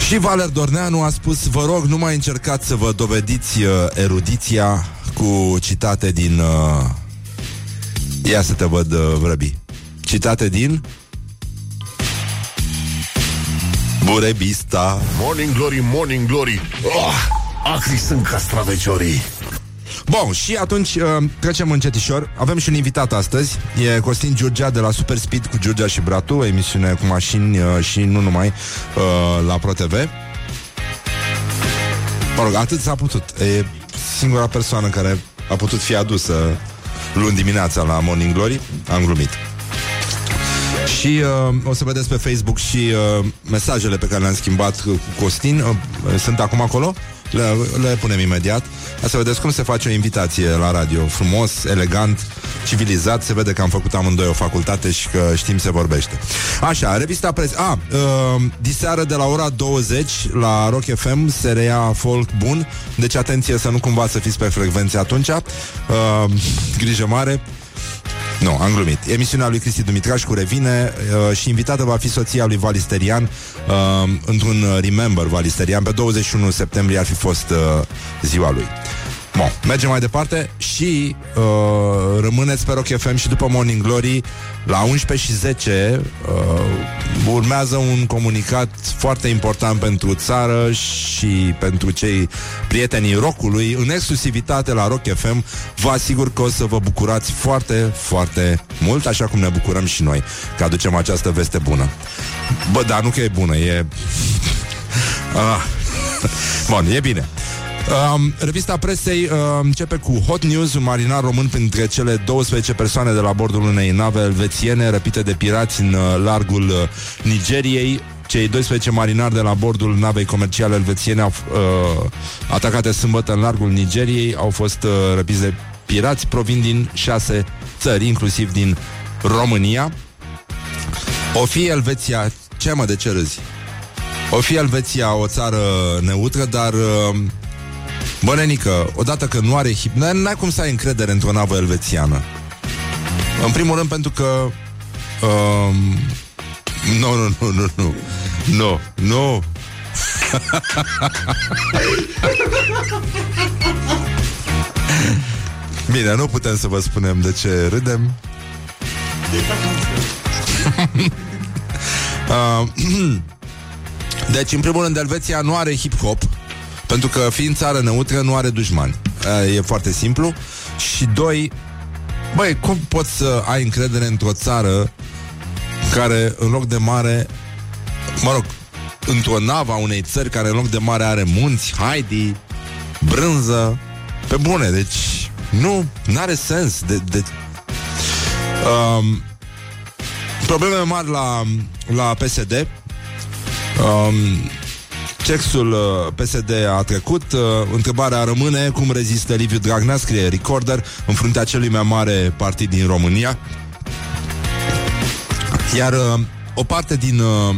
Și Valer Dorneanu a spus Vă rog, nu mai încercați să vă dovediți uh, erudiția Cu citate din uh... Ia să te văd, uh, vrăbi. Citate din Burebista. Morning Glory, Morning Glory. Oh, Acri sunt castraveciorii Bun, și atunci uh, trecem încetișor. Avem și un invitat astăzi. E Costin Giurgea de la Super Speed cu Giurgea și Bratu, o emisiune cu mașini uh, și nu numai uh, la ProTV. Mă rog, atât s-a putut. E singura persoană care a putut fi adusă luni dimineața la Morning Glory. Am glumit. Și uh, o să vedeți pe Facebook și uh, mesajele pe care le-am schimbat cu Costin. Uh, sunt acum acolo? Le, le punem imediat. Ca să vedeți cum se face o invitație la radio. Frumos, elegant, civilizat. Se vede că am făcut amândoi o facultate și că știm se vorbește. Așa, revista pres... A, uh, diseară de la ora 20 la Rock FM se reia folk bun. Deci atenție să nu cumva să fiți pe frecvenție atunci. Uh, grijă mare. Nu, am glumit. Emisiunea lui Cristi Dumitrașcu revine uh, și invitată va fi soția lui Valisterian uh, într-un uh, Remember Valisterian. Pe 21 septembrie ar fi fost uh, ziua lui. Bun, mergem mai departe și uh, rămâneți pe Rock FM și după Morning Glory la 11 și 10 uh, urmează un comunicat foarte important pentru țară și pentru cei prietenii rockului în exclusivitate la Rock FM. Vă asigur că o să vă bucurați foarte, foarte mult, așa cum ne bucurăm și noi că aducem această veste bună. Bă, dar nu că e bună, e... [laughs] ah. Bun, e bine. Um, revista presei uh, începe cu Hot News, un marinar român printre cele 12 persoane de la bordul unei nave elvețiene răpite de pirați în uh, largul uh, Nigeriei. Cei 12 marinari de la bordul navei comerciale elvețiene au uh, atacate sâmbătă în largul Nigeriei, au fost uh, răpiți de pirați, provin din șase țări, inclusiv din România. O fi Elveția... Ce mă, de ce râzi? O fi Elveția o țară neutră, dar uh, Bă, nenică, odată că nu are hip N-ai, n-ai cum să ai încredere într-o navă elvețiană. În primul rând pentru că um, Nu, nu, nu, nu, nu Nu, nu [laughs] Bine, nu putem să vă spunem de ce râdem. [laughs] Uh, [clears throat] Deci, în primul rând, Elveția nu are hip-hop, pentru că fiind țară neutră, nu are dușmani. Uh, E foarte simplu. Și doi, băi, cum poți să ai încredere într-o țară care, în loc de mare, mă rog, într-o navă a unei țări care, în loc de mare, are munți, haidi, brânză, pe bune, deci nu, n-are sens de, de... Um, probleme mari la, la PSD um, Textul uh, PSD a trecut. Uh, Întrebarea rămâne Cum rezistă Liviu Dragnea, scrie Recorder În fruntea celui mai mare partid din România. Iar uh, o parte din uh,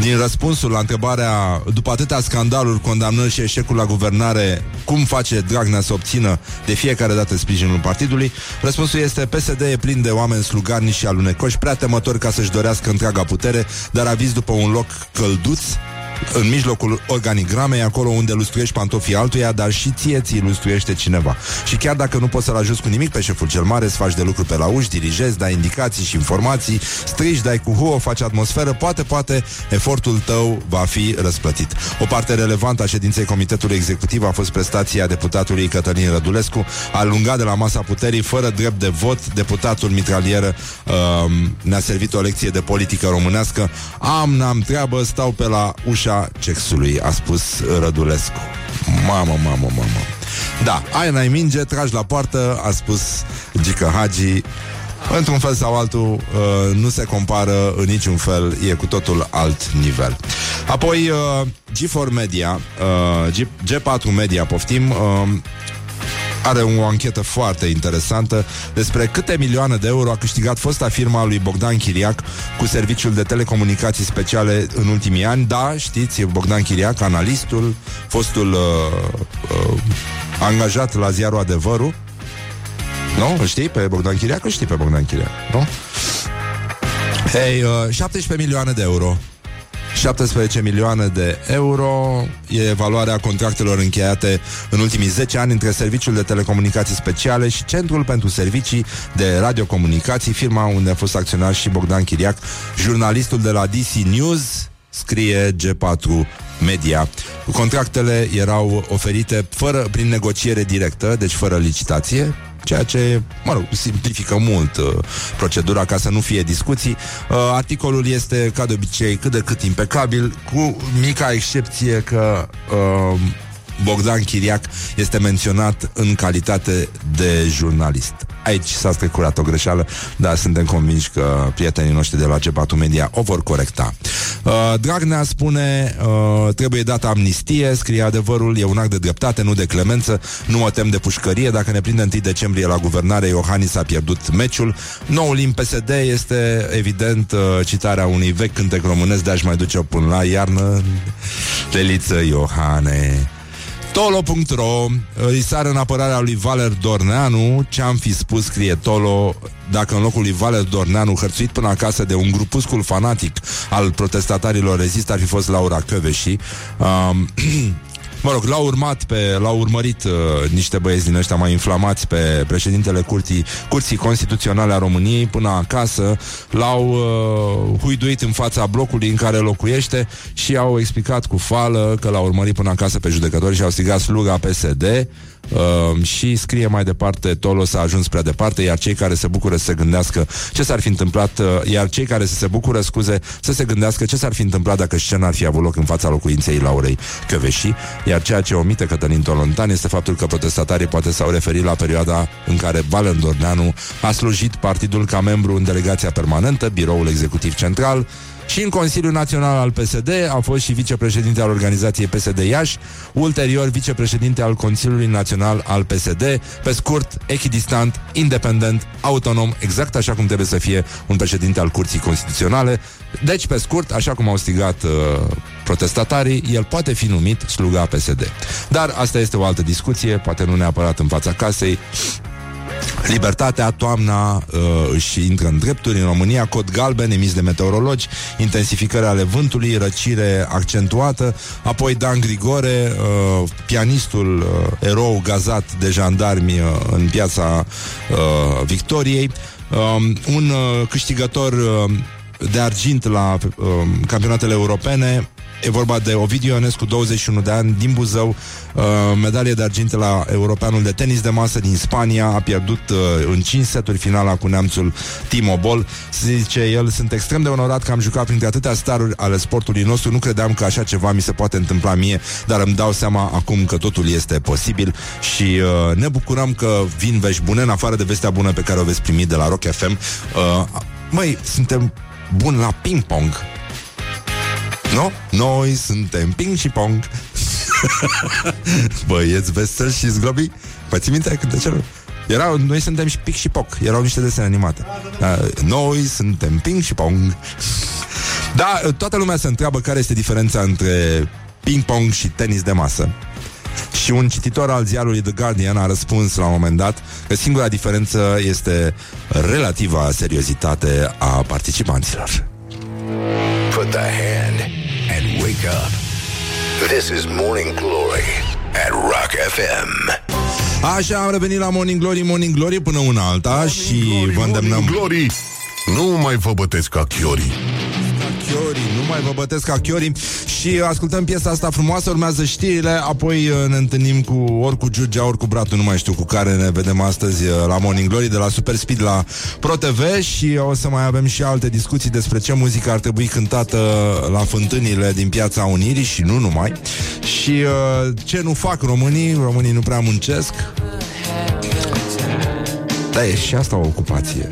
din răspunsul la întrebarea după atâtea scandaluri, condamnări și eșecul la guvernare, cum face Dragnea să obțină de fiecare dată sprijinul partidului, răspunsul este PSD e plin de oameni slugarni și alunecoși, prea temători ca să-și dorească întreaga putere, dar aviz după un loc călduț, în mijlocul organigramei, acolo unde lustruiești pantofii altuia, dar și ție ți lustruiește cineva. Și chiar dacă nu poți să-l ajuți cu nimic pe șeful cel mare, îți faci de lucru pe la uși, dirigezi, dai indicații și informații, strigi, dai cu huo, faci atmosferă, poate, poate, efortul tău va fi răsplătit. O parte relevantă a ședinței Comitetului Executiv a fost prestația deputatului Cătălin Rădulescu, alungat de la masa puterii, fără drept de vot, deputatul mitralieră uh, ne-a servit o lecție de politică românească. Am, n-am treabă, stau pe la ușa cexului, a spus Rădulescu. Mamă, mamă, mamă. Da, ai n-ai minge, tragi la poartă, a spus Gică Hagi. Într-un fel sau altul, uh, nu se compară în niciun fel, e cu totul alt nivel. Apoi, uh, G4 Media, uh, G- G4 Media, poftim, uh, are o anchetă foarte interesantă despre câte milioane de euro a câștigat fosta firma lui Bogdan Chiriac cu serviciul de telecomunicații speciale în ultimii ani. Da, știți, e Bogdan Chiriac, analistul, fostul uh, uh, angajat la ziarul Adevărul. Nu? Îl știi pe Bogdan Chiriac? Îl știi pe Bogdan Chiriac, nu? Hei, uh, 17 milioane de euro 17 milioane de euro e valoarea contractelor încheiate în ultimii 10 ani între Serviciul de Telecomunicații Speciale și Centrul pentru Servicii de Radiocomunicații, firma unde a fost acționar și Bogdan Chiriac, jurnalistul de la DC News, scrie G4 Media. Contractele erau oferite fără, prin negociere directă, deci fără licitație, ceea ce, mă rog, simplifică mult uh, procedura ca să nu fie discuții. Uh, articolul este, ca de obicei, cât de cât impecabil, cu mica excepție că uh, Bogdan Chiriac este menționat în calitate de jurnalist. Aici s-a strecurat o greșeală, dar suntem convinși că prietenii noștri de la Cepatu Media o vor corecta. Uh, Dragnea spune, uh, trebuie dată amnistie, scrie adevărul, e un act de dreptate, nu de clemență, nu mă tem de pușcărie, dacă ne prinde 1 decembrie la guvernare, Iohannis a pierdut meciul. Noul limb PSD este, evident, uh, citarea unui vechi cântec românesc de a-și mai duce până la iarnă, Leliță Iohane. Tolo.ro Îi sară în apărarea lui Valer Dorneanu. Ce-am fi spus, scrie Tolo Dacă în locul lui Valer Dorneanu Hărțuit până acasă de un grupuscul fanatic Al protestatarilor rezist Ar fi fost Laura Căveși. Um, [clears throat] Mă rog, l-au urmat pe, l-au urmărit uh, niște băieți din ăștia mai inflamați pe președintele Curții, Curții Constituționale a României. Până acasă, l-au uh, huiduit în fața blocului în care locuiește și au explicat cu fală că l-au urmărit până acasă pe judecători și au strigat sluga PSD Uh, și scrie mai departe Tolo s-a ajuns prea departe Iar cei care se bucură să se gândească Ce s-ar fi întâmplat uh, Iar cei care să se bucură, scuze, să se gândească Ce s-ar fi întâmplat dacă scena ar fi avut loc În fața locuinței Laurei Căveși. Iar ceea ce omite Cătălin Tolontan Este faptul că protestatarii poate s-au referit La perioada în care Valen Dorneanu A slujit partidul ca membru în delegația permanentă Biroul Executiv Central și în Consiliul Național al PSD a fost și vicepreședinte al organizației PSD Iași, ulterior vicepreședinte al Consiliului Național al PSD, pe scurt, echidistant, independent, autonom, exact așa cum trebuie să fie un președinte al Curții Constituționale. Deci, pe scurt, așa cum au strigat uh, protestatarii, el poate fi numit sluga PSD. Dar asta este o altă discuție, poate nu neapărat în fața casei, Libertatea, toamna uh, își intră în drepturi în România, cod galben emis de meteorologi, intensificări ale vântului, răcire accentuată, apoi Dan Grigore, uh, pianistul uh, erou gazat de jandarmi uh, în piața uh, Victoriei, uh, un uh, câștigător uh, de argint la uh, campionatele europene, E vorba de Ovidiu Ionescu, 21 de ani, din Buzău, uh, medalie de argint la europeanul de tenis de masă din Spania, a pierdut uh, în 5 seturi finala cu neamțul Timo Boll. Se zice el, sunt extrem de onorat că am jucat printre atâtea staruri ale sportului nostru, nu credeam că așa ceva mi se poate întâmpla mie, dar îmi dau seama acum că totul este posibil și uh, ne bucurăm că vin vești bune, în afară de vestea bună pe care o veți primi de la Rock FM. Uh, măi, suntem buni la ping-pong. Nu? Noi suntem ping și pong. [laughs] Băieți veseli și zglobi. Vă ții minte când de erau, noi suntem și pic și poc Erau niște desene animate da, Noi suntem ping și pong [laughs] Da, toată lumea se întreabă Care este diferența între Ping-pong și tenis de masă și un cititor al ziarului The Guardian a răspuns la un moment dat că singura diferență este relativa seriozitate a participanților. Put the hand and wake up. This is Morning Glory at Rock FM. Așa am revenit la Morning Glory, Morning Glory până una alta morning și glory, vă îndemnăm... Morning Glory, nu mai vă bătesc ca chiorii. Chiori, nu mai vă bătesc ca Chiori. Și ascultăm piesa asta frumoasă Urmează știrile, apoi uh, ne întâlnim cu Ori cu Giurgia, ori cu Bratu Nu mai știu cu care ne vedem astăzi uh, La Morning Glory, de la Super Speed la Pro TV Și o să mai avem și alte discuții Despre ce muzică ar trebui cântată La fântânile din Piața Unirii Și nu numai. Și uh, ce nu fac românii Românii nu prea muncesc. Da, e și asta o ocupație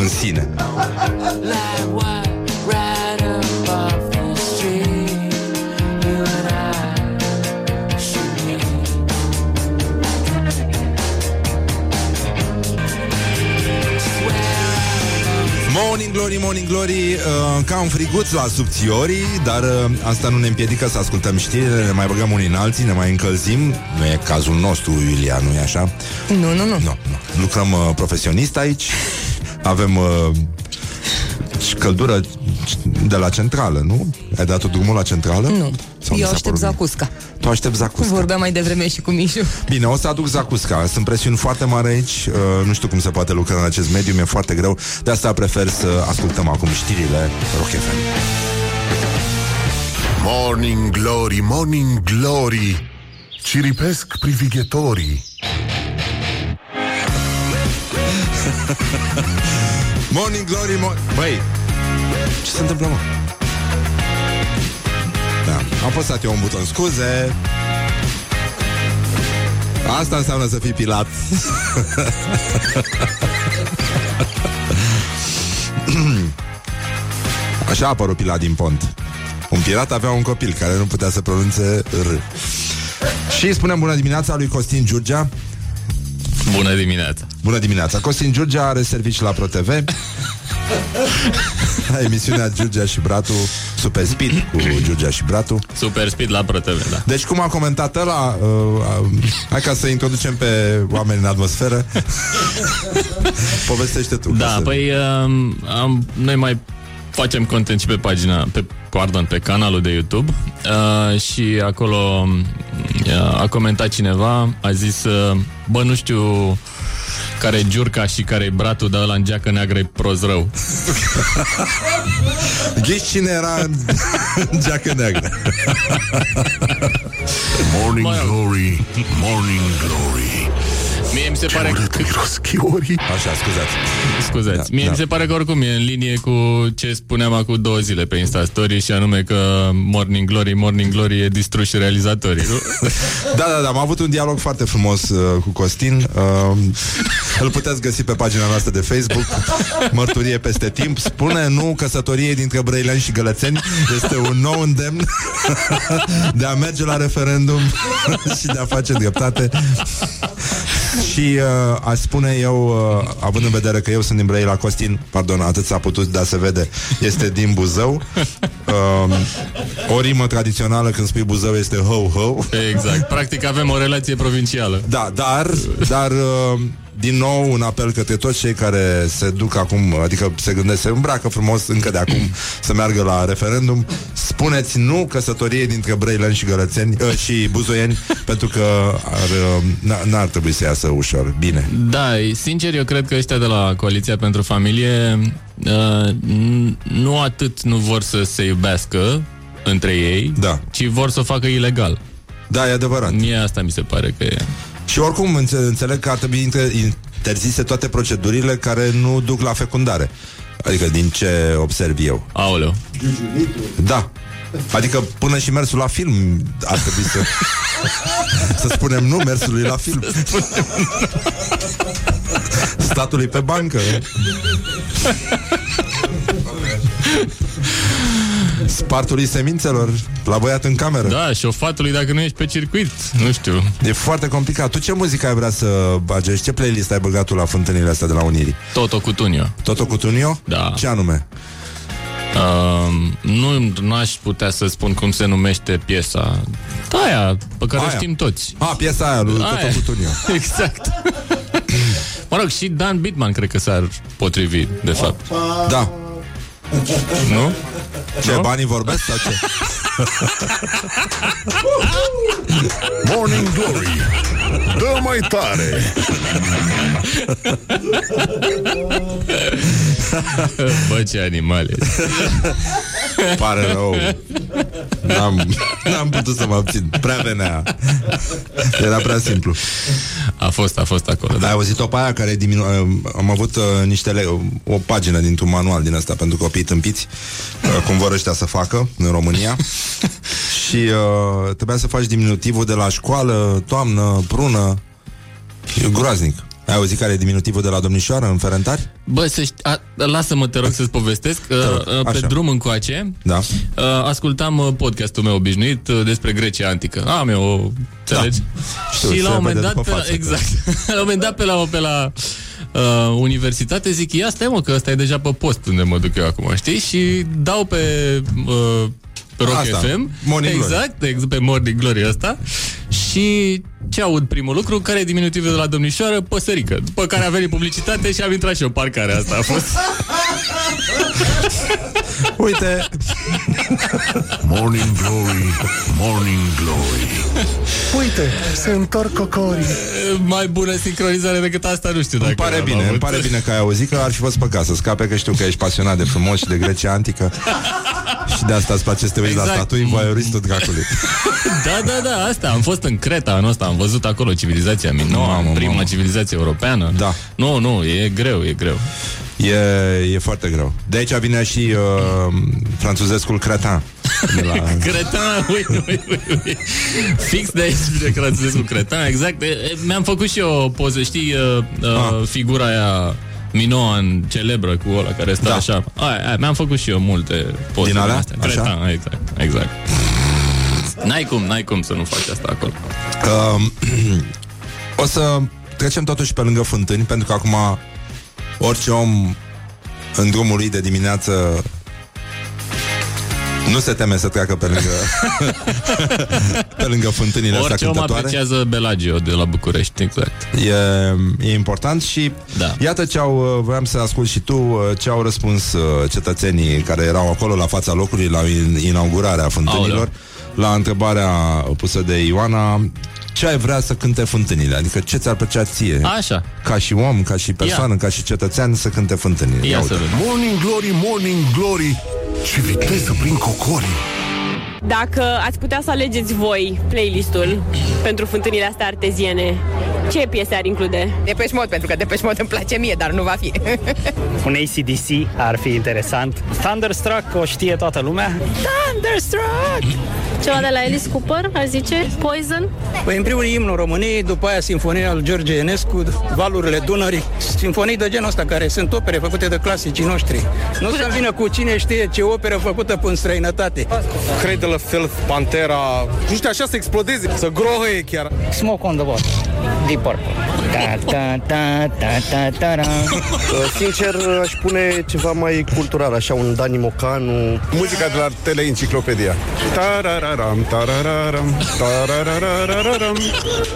În sine Glory, Morning Glory uh, Ca un friguț la subțiorii Dar uh, asta nu ne împiedică să ascultăm știrile Ne mai băgăm unii în alții, ne mai încălzim Nu e cazul nostru, Iulia, nu e așa? Nu, nu, nu, nu, nu. Lucrăm uh, profesionist aici Avem uh, căldură de la centrală, nu? Ai dat drumul la centrală? Nu, Sau mi eu s-a aștept părut mie? zacusca Tu aștept zacusca Vorbeam mai devreme și cu Mișu Bine, o să aduc zacusca. Sunt presiuni foarte mari aici. Uh, nu știu cum se poate lucra în acest mediu, mi-e foarte greu. De asta prefer să ascultăm acum știrile Rock FM. Morning Glory, Morning Glory, ciripesc privighetorii. [laughs] Morning Glory, mo- Băi, ce se întâmplă, mă? Da, am apăsat eu un buton scuze. Asta înseamnă să fii pilat. [laughs] Așa a apărut Pilat din pont. Un pirat avea un copil care nu putea să pronunțe R. Și spunem bună dimineața lui Costin Giurgea. Bună dimineața! Bună dimineața! Costin Giurgea are servici la ProTV. [laughs] Emisiunea Giurgea și Bratu Super Speed cu Giurgea și Bratu. Super Speed la ProTV, da. Deci cum a comentat ăla uh, uh, Hai ca să introducem pe oameni în atmosferă. [laughs] Povestește tu Da, ca să... păi um, am, noi mai facem content și pe pagina, pe, pardon, pe canalul de YouTube. Uh, și acolo uh, a comentat cineva, a zis, uh, bă, nu știu care e Giurca și care e bratul, dar ăla în geacă neagră e prost rău. Ghiși cine era în, în geacă neagră Morning Glory, Morning Glory. Mie mi se pare că... Așa, scuzați Scuzați. Da, Mie da. mi se pare că oricum e în linie cu ce spuneam acum două zile pe Insta Story și anume că Morning Glory, Morning Glory e distrus și realizatorii, nu? [laughs] Da, da, da, am avut un dialog foarte frumos uh, cu Costin uh, Îl puteți găsi pe pagina noastră de Facebook [laughs] Mărturie peste timp Spune nu căsătorie dintre Brăileani și Gălățeni Este un nou îndemn [laughs] De a merge la referendum Și de a face dreptate Și uh, aș spune eu uh, Având în vedere că eu sunt din Brăila Costin Pardon, atât s-a putut, dar se vede Este din Buzău uh, O rimă tradițională când spui Buzău este ho-ho Exact. Practic avem o relație provincială. da, dar, dar uh, din nou un apel către toți cei care se duc acum, adică se gândesc, se îmbracă frumos încă de acum să meargă la referendum. Spuneți nu căsătoriei dintre Brăileni și Gălățeni uh, și Buzoieni, pentru că ar, uh, n-ar trebui să iasă ușor. Bine. Da, sincer, eu cred că ăștia de la Coaliția pentru Familie uh, nu atât nu vor să se iubească între ei, da. ci vor să o facă ilegal. Da, e adevărat. Mie asta mi se pare că e. Și oricum înțeleg că ar trebui interzise toate procedurile care nu duc la fecundare. Adică din ce observ eu. Aoleu. Da. Adică până și mersul la film ar trebui să... [laughs] să spunem nu mersului la film. Statului pe bancă. [laughs] Spartului semințelor La băiat în cameră Da, și o fatului dacă nu ești pe circuit Nu știu E foarte complicat Tu ce muzică ai vrea să bagești? Ce playlist ai băgat tu la fântânile astea de la Unirii? Toto cu Tunio Toto cu Tunio? Da Ce anume? Uh, nu n-aș putea să spun cum se numește piesa. Da, aia, pe care aia. o știm toți. A, piesa aia lui aia. Toto Cutunio. [laughs] exact. mă rog, și Dan Bitman cred că s-ar potrivi, de fapt. Da. nu? Ce, nu? banii vorbesc sau ce? [laughs] Morning Glory Dă mai tare [laughs] [laughs] Bă, ce animale [laughs] Pare rău. N-am, n-am putut să mă abțin. Prea venea. Era prea simplu. A fost, a fost acolo da. Ai auzit-o pe aia care diminu- Am avut uh, niște le- o pagină dintr-un manual din asta Pentru copii tâmpiți uh, Cum vor ăștia să facă în România. [laughs] Și uh, trebuia să faci diminutivul de la școală Toamnă, prună. E groaznic. Ai auzit care e diminutivul de la domnișoară în Ferentari? Bă, să ști, a, lasă-mă, te rog să-ți povestesc. Te rog, uh, pe așa. drum încoace, da. A, ascultam uh, podcastul meu obișnuit despre Grecia Antică. Ah, am eu o... Înțelegi? Da. Și la un moment dat... Față, exact. [laughs] la un moment dat pe la... Pe la uh, universitate, zic, ia stai mă, că ăsta e deja pe post unde mă duc eu acum, știi? Și dau pe, uh, pe Rock Asta, FM. Morning exact, Glory. exact, pe Morning Glory ăsta. Și ce aud primul lucru? Care e diminutivul de la domnișoară? Păsărică. După care a venit publicitate și am intrat și eu. Parcarea asta a fost. [laughs] Uite. Morning Glory Morning Glory. Uite, se întorc cocorii. Mai bună sincronizare decât asta, nu știu dacă pare bine, îmi pare bine că ai auzit că ar fi fost păcat. Să scape Că știu că ești pasionat de frumos și de Grecia Antică. Și de asta îți place să te uiți exact. la statui voyeuristul dracului. [laughs] Da, da, da, asta. Am fost în Creta anul ăsta, am văzut acolo civilizația minoa, mamă, Prima mamă. civilizație europeană. Da. Nu, nu, e greu, e greu. E, e foarte greu. De aici vine și uh, franțuzescul Cretin. La... [laughs] cretin, ui, ui, ui, ui. Fix de aici vine franțuzescul Cretin, exact. E, mi-am făcut și eu o poză, știi, uh, uh ah. figura aia Minoan celebră cu ăla care stă da. așa. Aia, aia, mi-am făcut și eu multe poze. Din alea? Astea. Cretin, așa? exact, exact. N-ai cum, n-ai cum să nu faci asta acolo. Uh, [clears throat] o să trecem totuși pe lângă fântâni, pentru că acum Orice om în drumul lui de dimineață nu se teme să treacă pe lângă [laughs] pe lângă fântânile Orice astea cântătoare. Orice apreciază Belagio de la București, exact. E, e important și da. iată ce au, uh, voiam să ascult și tu, uh, ce au răspuns uh, cetățenii care erau acolo la fața locului la inaugurarea fântânilor. Aoleu. La întrebarea pusă de Ioana, ce ai vrea să cânte fântânile? Adică ce ți-ar plăcea ție? Așa. Ca și om, ca și persoană, Ia. ca și cetățean să cânte fântânile. Ia, Ia să Morning glory, morning glory, ce viteză prin cocorii! Dacă ați putea să alegeți voi playlistul pentru fântânile astea arteziene, ce piese ar include? Depeș Mode, pentru că Depeș Mode îmi place mie, dar nu va fi. [laughs] Un ACDC ar fi interesant. Thunderstruck o știe toată lumea. Thunderstruck! Ceva de la Alice Cooper, ar zice? Poison? Păi, în primul imnul României, după aia Sinfonia al George Enescu, Valurile Dunării, sinfonii de genul ăsta, care sunt opere făcute de clasicii noștri. Nu se vină cu cine știe ce operă făcută în străinătate. Cred de la fel Pantera, nu știu, așa să explodeze, să grohăie chiar. Smoke on the Water, Deep Purple. Ta, ta, ta, ta, ta, ta, [laughs] uh, Sincer, aș pune ceva mai cultural, așa, un Dani Mocanu. Muzica de la Teleenciclopedia. Tarararam, tarararam, tarararararam,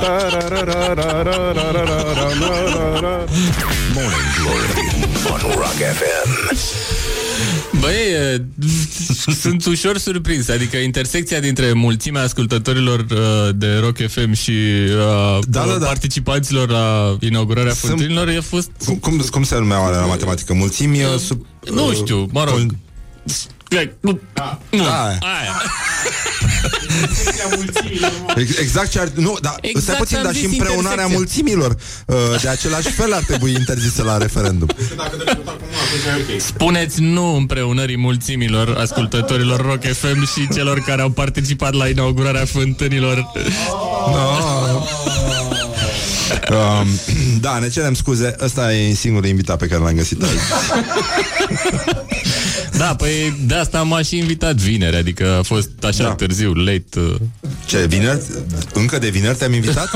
tarararararararararararam. Băi, [laughs] sunt ușor surprins. Adică intersecția dintre mulțimea ascultătorilor uh, de Rock FM și uh, da, da, da. participanților la inaugurarea sunt... fântânilor a fost... Cum, cum, cum se numeau la matematică? Mulțimi uh, sub... Nu uh, știu, mă rog. Col... Da. Aia. Ex- Exact ce ar... Nu, dar Exact exact stai puțin, am dar și zis împreunarea intersecție. mulțimilor uh, De același fel ar trebui interzisă la referendum Spuneți nu împreunării mulțimilor ascultătorilor Rock FM și celor care au participat la inaugurarea fântânilor. no. um, Da, ne cerem scuze Ăsta e singurul invitat pe care l-am găsit azi [laughs] Da, păi de asta m-a și invitat vineri, adică a fost așa da. târziu, late. uh. Ce, vineri? Încă de vineri te-am invitat?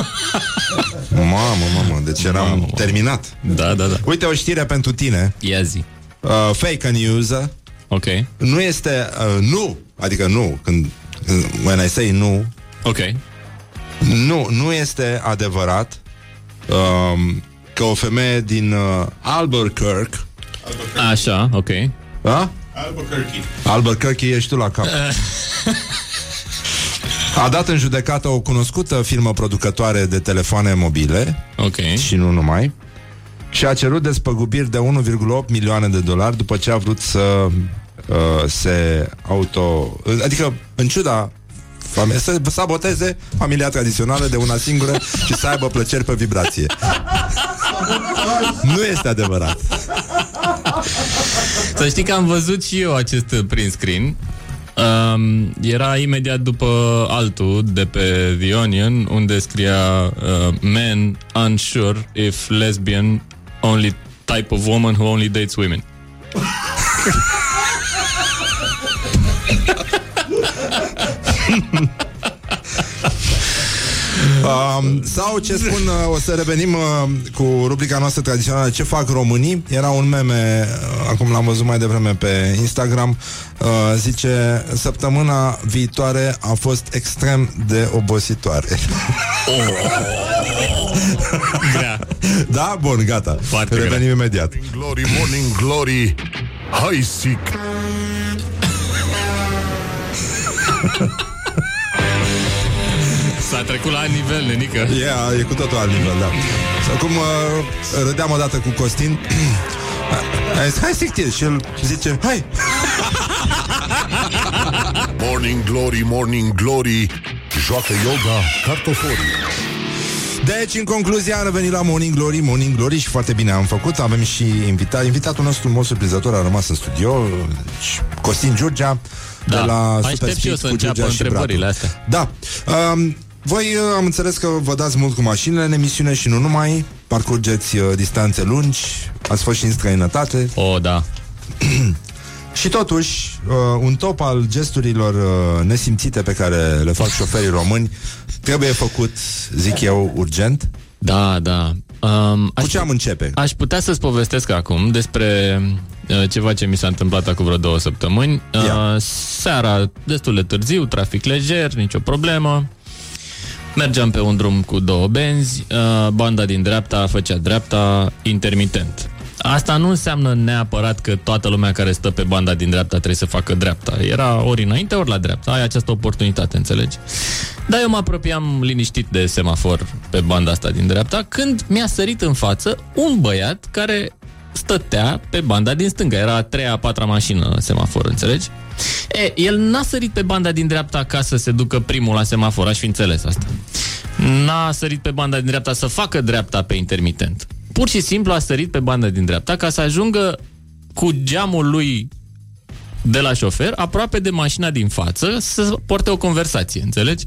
Mamă, mamă, deci eram mamă, terminat Da, da, da. Uite o știre pentru tine Ia zi. uh, Fake news Ok. Nu este, uh, nu Adică nu, când, când When I say nu Ok. Nu, nu este adevărat um, Că o femeie din uh, Albuquerque Așa, ok. Da? Albuquerque. Albuquerque ești tu la cap A dat în judecată o cunoscută firmă producătoare de telefoane mobile Ok. Și nu numai Și a cerut despăgubiri de 1,8 milioane de dolari După ce a vrut să uh, se auto... Adică, în ciuda fame- să saboteze familia tradițională de una singură și să aibă plăceri pe vibrație. [laughs] nu este adevărat. Să știi că am văzut și eu acest print screen. Um, era imediat după altul de pe The Onion unde scria uh, Man unsure if lesbian only type of woman who only dates women. [laughs] Um, sau ce spun, uh, o să revenim uh, cu rubrica noastră tradițională Ce fac românii? Era un meme, uh, acum l-am văzut mai devreme pe Instagram uh, Zice, săptămâna viitoare a fost extrem de obositoare. Grea. Da? Bun, gata. Foarte Revenim imediat. Glory, morning glory. Hai sic [laughs] S-a trecut la alt nivel, nenică. Yeah, e cu totul alt nivel, da Acum uh, râdeam odată cu Costin [clears throat] A zis, Hai sictie Și el zice, hai [laughs] Morning glory, morning glory Joacă yoga cartoforii Deci, în concluzie, am revenit la Morning Glory, Morning Glory și foarte bine am făcut. Avem și invitat. Invitatul nostru, în mod surprinzător, a rămas în studio. Deci, Costin Giurgea, Da. de la Aștept Super și Speed eu să cu înceapă Giurgea și întrebările Bratu. astea. Da. Um, voi uh, am înțeles că vă dați mult cu mașinile în emisiune și nu numai. Parcurgeți uh, distanțe lungi. Ați fost și în străinătate. O, da. [clears throat] Și totuși, uh, un top al gesturilor uh, nesimțite pe care le fac șoferii români trebuie făcut, zic eu, urgent. Da, da. Um, Cu ce am începe? Aș putea să-ți povestesc acum despre uh, ceva ce mi s-a întâmplat acum vreo două săptămâni. Uh, seara, destul de târziu, trafic lejer, nicio problemă. Mergeam pe un drum cu două benzi, uh, banda din dreapta făcea dreapta intermitent. Asta nu înseamnă neapărat că toată lumea care stă pe banda din dreapta trebuie să facă dreapta. Era ori înainte, ori la dreapta. Ai această oportunitate, înțelegi? Dar eu mă apropiam liniștit de semafor pe banda asta din dreapta când mi-a sărit în față un băiat care stătea pe banda din stânga. Era a treia, a patra mașină semafor, înțelegi? E, el n-a sărit pe banda din dreapta ca să se ducă primul la semafor, aș fi înțeles asta. N-a sărit pe banda din dreapta să facă dreapta pe intermitent. Pur și simplu a sărit pe banda din dreapta ca să ajungă cu geamul lui de la șofer aproape de mașina din față să poarte o conversație, înțelegi?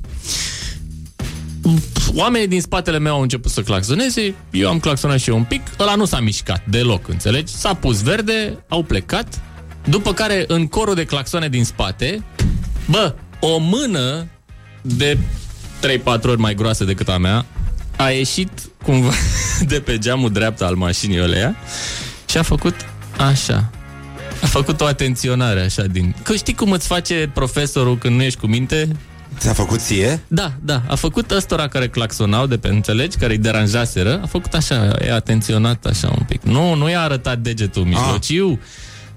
Oamenii din spatele meu au început să claxoneze, eu am claxonat și eu un pic, ăla nu s-a mișcat deloc, înțelegi? S-a pus verde, au plecat, după care în corul de claxoane din spate, bă, o mână de 3-4 ori mai groasă decât a mea a ieșit cumva [laughs] de pe geamul dreapta al mașinii alea și a făcut așa. A făcut o atenționare așa din... Că știi cum îți face profesorul când nu ești cu minte? Ți-a făcut ție? Da, da. A făcut ăstora care claxonau de pe înțelegi, care îi deranjaseră. A făcut așa, e atenționat așa un pic. Nu, nu i-a arătat degetul mijlociu.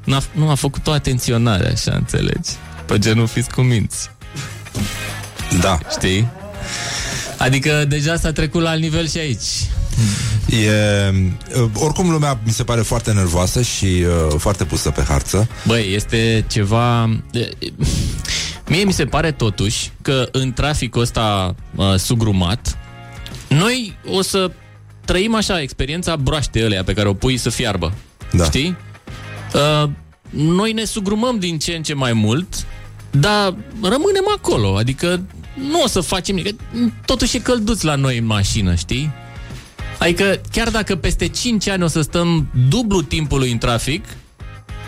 N-a, nu a făcut o atenționare așa, înțelegi? Pe genul fiți cu minți. Da. Știi? Adică deja s-a trecut la alt nivel și aici. E, uh, oricum lumea mi se pare foarte nervoasă și uh, foarte pusă pe harță. Băi, este ceva... Mie mi se pare totuși că în traficul ăsta uh, sugrumat, noi o să trăim așa experiența broaște alea pe care o pui să fiarbă. Da. Știi? Uh, noi ne sugrumăm din ce în ce mai mult, dar rămânem acolo. Adică nu o să facem nimic. Totuși e călduț la noi în mașină, știi? Adică chiar dacă peste 5 ani o să stăm dublu timpului în trafic,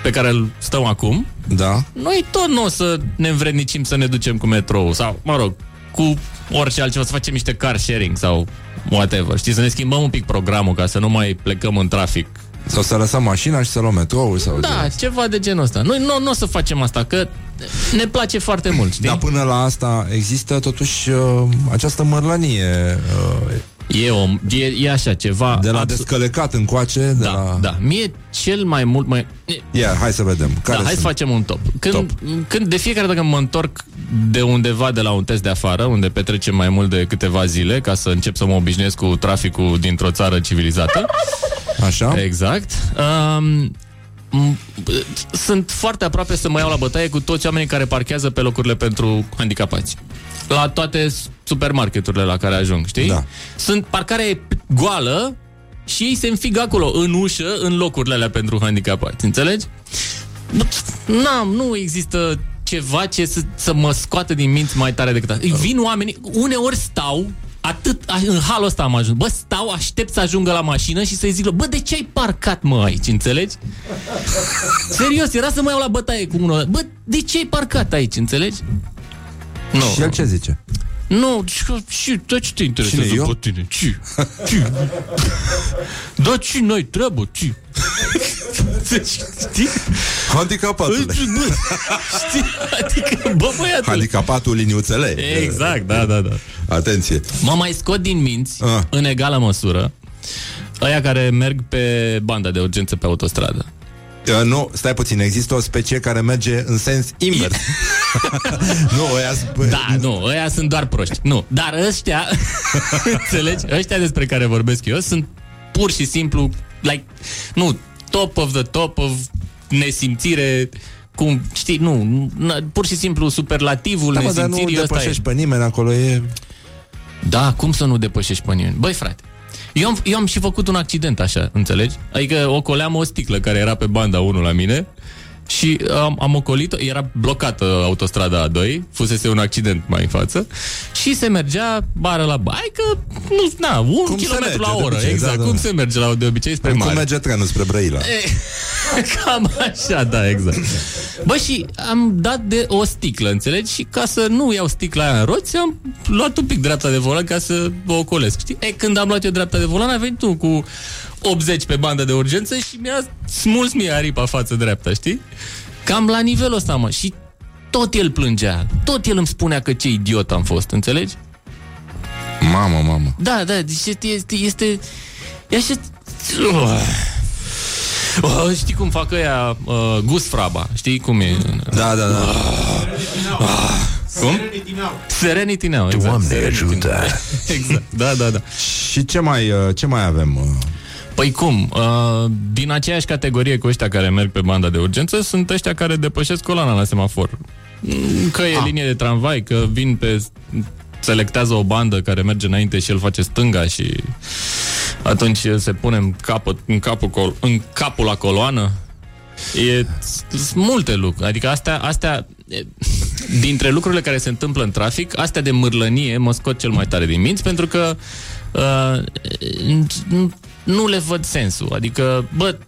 pe care îl stăm acum, Da. noi tot nu o să ne învrednicim să ne ducem cu metrou sau, mă rog, cu orice altceva, să facem niște car sharing sau whatever. Știi, să ne schimbăm un pic programul ca să nu mai plecăm în trafic. Sau să lăsăm mașina și să luăm metroul sau Da, ceva de genul ăsta. Noi nu, nu o să facem asta, că ne place foarte mult, știi? Dar până la asta există totuși uh, această mărlănie. Uh, E, o, e, e așa ceva... De la descălecat încoace, de da, la... da. Mie cel mai mult... Mai... Ia, hai să vedem. Care da, hai sunt? să facem un top. Când, top. când de fiecare dată când mă întorc de undeva de la un test de afară, unde petrecem mai mult de câteva zile, ca să încep să mă obișnuiesc cu traficul dintr-o țară civilizată. Așa. Exact. Um, m- sunt foarte aproape să mă iau la bătaie cu toți oamenii care parchează pe locurile pentru handicapați. La toate supermarketurile la care ajung, știi? Da. Sunt parcare goală și ei se înfigă acolo, în ușă, în locurile alea pentru handicapați. Înțelegi? N-am, nu există ceva ce să, să mă scoată din minți mai tare decât asta. Vin oamenii, uneori stau, atât, a- în halul ăsta am ajuns. Bă, stau, aștept să ajungă la mașină și să-i zic, bă, de ce ai parcat, mă, aici, înțelegi? Serios, era să mă iau la bătaie cu unul ăla. Bă, de ce ai parcat aici, înțelegi? Nu. Și el ce zice? Nu, și, și de ce te interesează Cine, eu? pe tine? Ce? Ce? Da, ce noi treabă? Ce? Știi? Handicapatule. Bă, știi? Adică, bă, băiatul. Handicapatul liniuțele. Exact, da, da, da. Atenție. Mă mai scot din minți, Ah. în egală măsură, ăia care merg pe banda de urgență pe autostradă. Uh, nu, stai puțin, există o specie care merge în sens invers. [laughs] [laughs] nu, ăia sp- Da, nu, ăia sunt doar proști. Nu, dar ăștia, [laughs] înțelegi? Ăștia despre care vorbesc eu sunt pur și simplu, like, nu, top of the top of nesimțire, cum, știi, nu, n- pur și simplu superlativul Da, mă, dar nu nesimțirii ăsta e. depășești pe nimeni acolo, e... Da, cum să nu depășești pe nimeni? Băi, frate, eu am, eu am și făcut un accident așa, înțelegi? Adică ocoleam o sticlă care era pe banda 1 la mine și am, am ocolit-o, era blocată autostrada A2, fusese un accident mai în față și se mergea bară la bai, că nu, na, un Cum se kilometru la merge de oră, obicei, exact, da, da, cum da. se merge la de obicei spre Cum mare. merge trenul spre Brăila. E, [laughs] Cam așa, da, exact. Bă, și am dat de o sticlă, înțelegi? Și ca să nu iau sticla aia în roți, am luat un pic dreapta de volan ca să o ocolesc, știi? E, când am luat eu dreapta de volan, a venit tu cu 80 pe bandă de urgență și mi-a smuls mie aripa față dreapta, știi? Cam la nivelul ăsta, mă. Și tot el plângea. Tot el îmi spunea că ce idiot am fost, înțelegi? Mamă, mamă. Da, da, deci este, este, este e așa... Oh, știi cum fac ăia uh, Gus Fraba, știi cum e? Da, da, da. Cum? Serenity Now, exact. Doamne Serenity ajută. Now. [laughs] Exact, da, da, da. Și ce mai, uh, ce mai avem? uh? Păi cum? Uh, din aceeași categorie cu ăștia care merg pe banda de urgență sunt ăștia care depășesc coloana la semafor. Mm, Că e Ah. linie de tramvai, că vin pe selectează o bandă care merge înainte și el face stânga și atunci se pune în, capă, în, capul, col- în capul la coloană. E sunt multe lucruri. Adică astea, astea e, dintre lucrurile care se întâmplă în trafic, astea de mârlănie mă scot cel mai tare din minți pentru că uh, nu- nu le văd sensul. Adică, bă,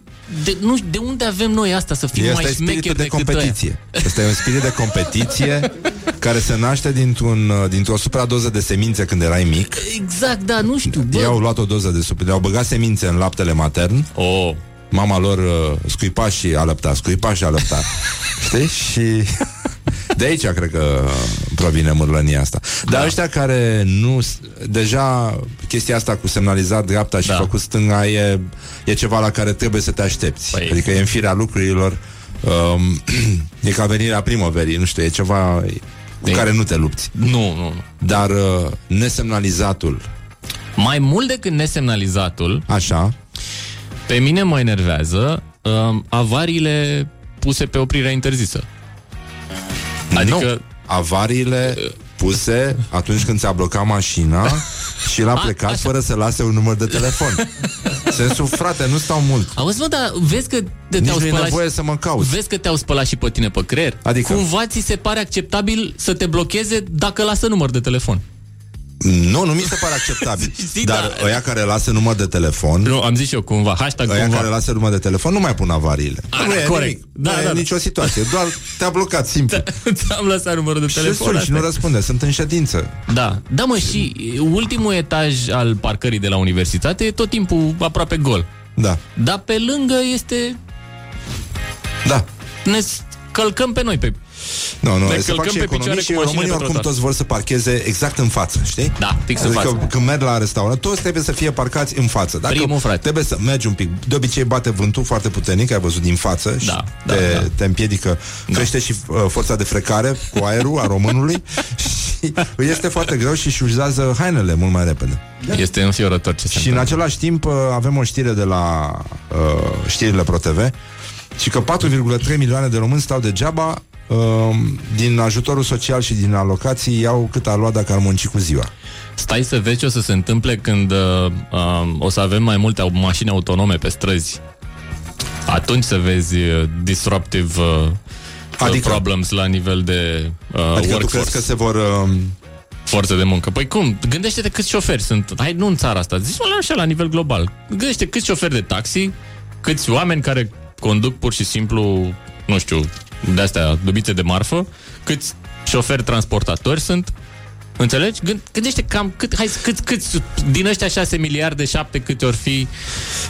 de, nu, de unde avem noi asta să fim Este mai spiritul șmecheri de decât competiție. Este un spirit de competiție care se naște dintr-un, uh, dintr-o supradoză de semințe când erai mic. aia? Exact, da, nu știu. Bă, Ei au luat o doză de supra, le-au băgat semințe în laptele matern. Oh. Mama lor uh, scuipa și alăpta, scuipa și alăpta. [laughs] Știi? Și de aici cred că provine mârlănia asta. Dar Da. ăștia care nu... s- Deja chestia asta cu semnalizat dreapta și Da. făcut stânga e, e ceva la care trebuie să te aștepți. Păi- Adică e în firea lucrurilor. Um, [clears throat] e ca venirea primăverii, nu știu, e ceva cu E- care nu te lupți. Nu, nu, nu. Dar uh, nesemnalizatul Mai mult decât nesemnalizatul, Așa. pe mine mă enervează um, avariile puse pe oprirea interzisă. Adică... Nu. Avariile puse atunci când ți-a blocat mașina [laughs] și l-a plecat fără să lase un număr de telefon. Sensul, frate, nu stau mult. Auzi, mă, dar vezi că te, Nici te-au nu e spălat nevoie și, să mă cauți. Vezi că te-au spălat și pe tine pe creier? Adică? Cumva ți se pare acceptabil să te blocheze dacă lasă număr de telefon. Nu, nu mi se pare acceptabil. [laughs] Știi, Dar da. ăia care lasă număr de telefon Nu, am zis și eu cumva, hashtag Ăia cumva. care lasă număr de telefon nu mai pun avariile A, Nu e corect. nimic Da, Nu da, e da. nicio situație Doar te-a blocat, simplu [laughs] Ți-am lăsat numărul de Și telefon. suni și asta nu e. răspunde Sunt în ședință Da, da mă, și ultimul etaj al parcării de la universitate e tot timpul aproape gol. Da, Dar pe lângă este... da Ne călcăm pe noi, pe... Nu, nu, Ne se fac călcăm și pe economii picioare și cu mașinile românii pe oricum trotuar. toți vor să parcheze exact în față, știi? Da, fix în adică față. când merg la restaurant, toți trebuie să fie parcați în față. Dacă Primul, frate. Trebuie să mergi un pic. De obicei bate vântul foarte puternic, ai văzut din față și Da, da, te, da. te împiedică. Crește și uh, forța de frecare cu aerul a românului [laughs] și îi este foarte greu și își uzează hainele mult mai repede. Este înfiorător ce se Și în întâmplă. același timp uh, avem o știre de la uh, știrile ProTV și că 4,3 milioane de români stau degeaba uh, din ajutorul social și din alocații iau cât a luat dacă ar munci cu ziua. Stai să vezi ce o să se întâmple când uh, uh, o să avem mai multe au- mașini autonome pe străzi. Atunci să vezi uh, disruptive uh, Adică? adică, problems la nivel de uh, Adică tu workforce. crezi că se vor... Uh, Forță de muncă. Păi cum? Gândește-te câți șoferi sunt. Hai, nu în țara asta. Zici la așa, la nivel global. Gândește câți șoferi de taxi, câți oameni care conduc pur și simplu, nu știu, de-astea, dubițe de marfă, câți șoferi transportatori sunt, Înțelegi? Gând, gândește cam cât, hai, cât, cât, din ăștia 6 miliarde, 7 câte ori fi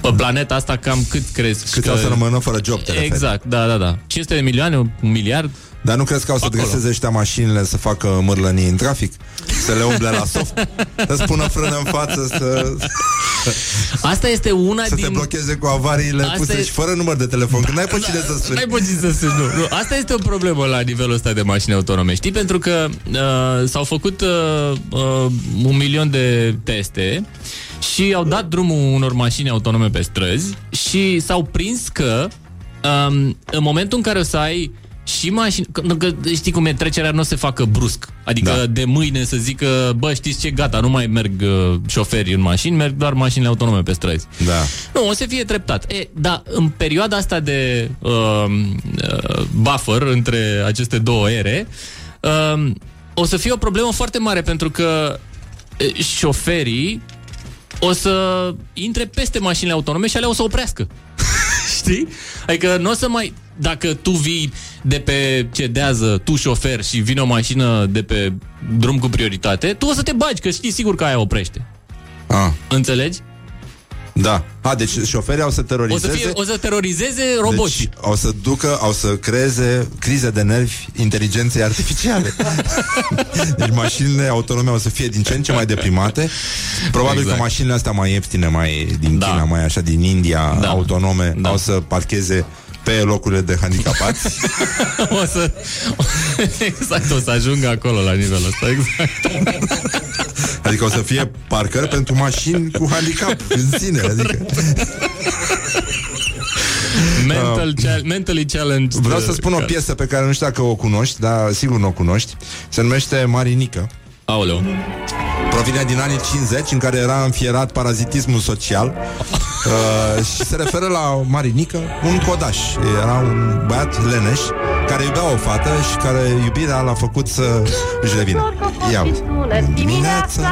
pe planeta asta, cam cât crezi? cât o să rămână fără job, te referi. Exact, da, da, da. 500 de milioane, un miliard, Dar nu crezi că au să Acolo. dreseze ăștia mașinile să facă mârlănii în trafic? Să le umble la soft? Să spună frână în față, să, Asta este una să din... te blocheze cu avariile Asta puse e- și fără număr de telefon, că n-ai pe cine să suni. N-ai putut să suni, nu, nu. Asta este o problemă la nivelul ăsta de mașini autonome. Știi? Pentru că uh, s-au făcut uh, uh, un milion de teste și au dat drumul unor mașini autonome pe străzi și s-au prins că um, în momentul în care o să ai și mașini, că, că știi cum e, trecerea nu o se facă brusc. Adică Da. de mâine să zică, bă, știți ce, gata, nu mai merg uh, șoferi în mașini, merg doar mașinile autonome pe străzi. Da. Nu, o să fie treptat. E, da, în perioada asta de uh, uh, buffer între aceste două ere, uh, o să fie o problemă foarte mare pentru că uh, șoferii o să intre peste mașinile autonome și alea o să oprească. [laughs] Știi? Adică nu o să mai... Dacă tu vii de pe cedează, tu șofer și vine o mașină de pe drum cu prioritate, tu o să te bagi, că știi sigur că aia oprește. Ah, Înțelegi? Da. A, deci șoferii au să O terorizeze... să, fie, o să terorizeze roboți. Deci au să ducă, au să creeze crize de nervi inteligenței artificiale. [laughs] deci mașinile autonome o să fie din ce în ce mai deprimate. Probabil Exact. că mașinile astea mai ieftine, mai din Da. China, mai așa din India, Da. autonome, Da. au să parcheze pe locurile de handicapați. [laughs] o să... [laughs] Exact, o să ajungă acolo la nivelul ăsta, exact. Adică o să fie parcări pentru mașini cu handicap în sine. Adică. Mental chal- mentally challenged. Vreau să spun o care- piesă pe care nu știu dacă o cunoști, dar sigur nu o cunoști. Se numește Marinică. Aoleu. Provine din anii 50 în care era înfierat parazitismul social [laughs] uh, și se referă la Marinică, un codaș. Era un băiat leneș care iubea o fată și care iubirea l-a făcut să își revină. Ia uite. Dimineața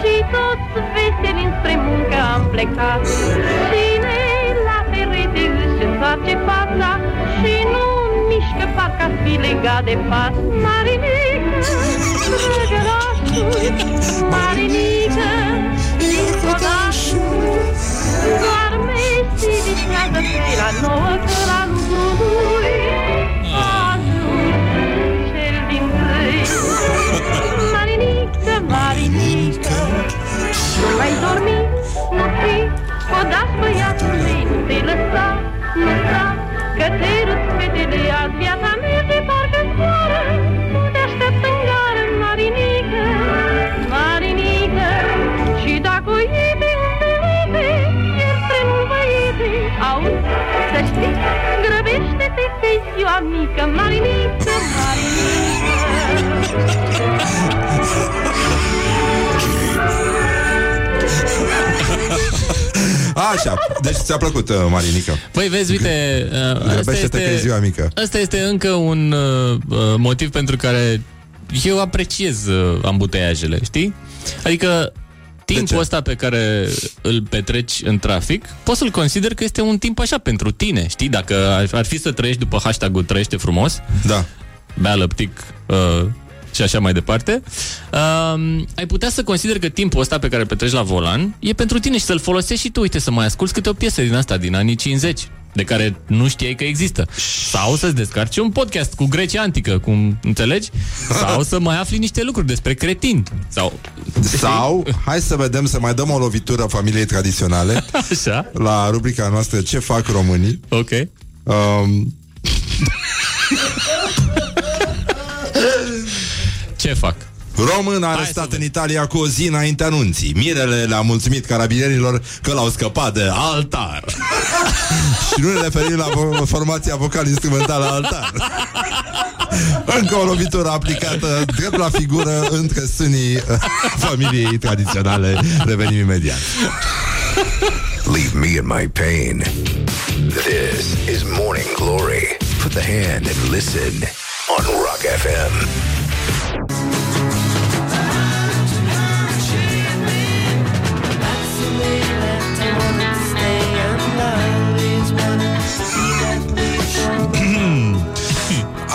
Și toți veseli înspre muncă am plecat Cine la perete își întoarce fața Și nu mișcă parcă ar fi legat de pas Marinică, drăgălașul Marinică, din codașul Doarme și visează pe la nouă că marinică. Nu mai dormi, nu fi, o dați băiatului Nu te lăsa, nu lăsa, că te râs fetele Azi viața merge parcă soară, nu te așteaptă în gară Marinică, marinică, și dacă o iubi, te iubi Iar nu va iubi, auzi, să știi Grăbește-te că-i ziua mică, marinică, marinică. Ha ha ha ha! [laughs] Așa, deci ți-a plăcut, uh, Marinica. Păi vezi, uite, uh, asta Grăbește-te că e ziua mică. Asta este încă un uh, uh, motiv pentru care eu apreciez uh, ambuteiajele, știi? Adică timpul ăsta pe care îl petreci în trafic, poți să-l consider că este un timp așa pentru tine, știi? Dacă ar, ar fi să trăiești după hashtag-ul trăiește frumos, da. bea lăptic uh, și așa mai departe, uh, ai putea să consideri că timpul ăsta pe care îl petreci la volan e pentru tine și să-l folosești și tu, uite, să mai asculti câte o piesă din asta, din anii 50 de care nu știai că există. Sau să-ți descarci un podcast cu Grecia Antică, cum înțelegi? Sau să mai afli niște lucruri despre cretini. Sau, Sau, hai să vedem, să mai dăm o lovitură familiei tradiționale [laughs] Așa. La rubrica noastră Ce fac românii Ok um, [laughs] Ce fac? Român arestat în Italia cu o zi înainte anunții. Mirele le-a mulțumit carabinerilor că l-au scăpat de altar. [laughs] și nu ne referim la vo- formația vocal-instrumentală altar. Încă o lovitură aplicată drept la figură între sânii uh, familiei tradiționale. Revenim imediat. Leave me in my pain. This is Morning Glory. Put the hand and listen on Rock FM.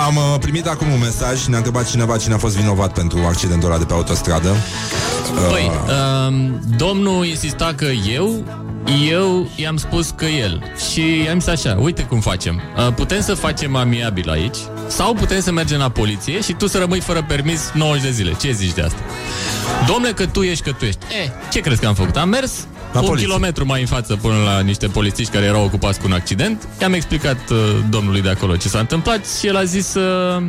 Am uh, primit acum un mesaj. Ne-a întrebat cineva cine a fost vinovat pentru accidentul ăla de pe autostradă. Păi, um, domnul insista că eu eu i-am spus că el. Și i-am zis așa, uite cum facem. Uh, Putem să facem amiabil aici Sau putem să mergem la poliție Și tu să rămâi fără permis 90 de zile. Ce zici de asta? Domnule, că tu ești, că tu ești. Eh, ce crezi că am făcut? Am mers La un poliție. kilometru mai în față până la niște polițiști care erau ocupați cu un accident I-am explicat uh, domnului de acolo ce s-a întâmplat Și el a zis uh,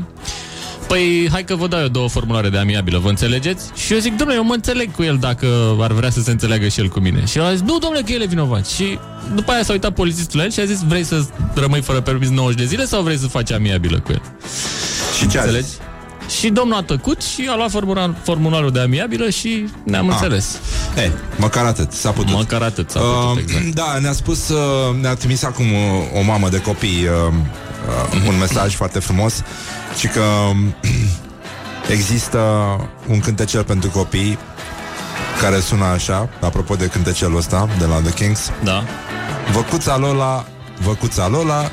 Păi, hai că vă dau eu două formulare de amiabilă, vă înțelegeți? Și eu zic, domnule, eu mă înțeleg cu el dacă ar vrea să se înțeleagă și el cu mine. Și el a zis, nu, domnule, că el e vinovat. Și după aia s-a uitat polițistul la el și a zis, vrei să rămâi fără permis 90 de zile sau vrei să faci amiabilă cu el? Și ce a Înțelegi? Și domnul a tăcut și a luat formular, formularul de amiabilă și ne-am Ah. înțeles. Eh, măcar atât, s-a putut Măcar atât s-a putut, Uh, exact. Da, ne-a spus, uh, ne-a trimis acum uh, o mamă de copii uh, uh, un mesaj foarte frumos și că um, [clears throat] există un cântecel pentru copii care sună așa, apropo de cântecelul ăsta de la The Kings. Da. Văcuța Lola, văcuța Lola,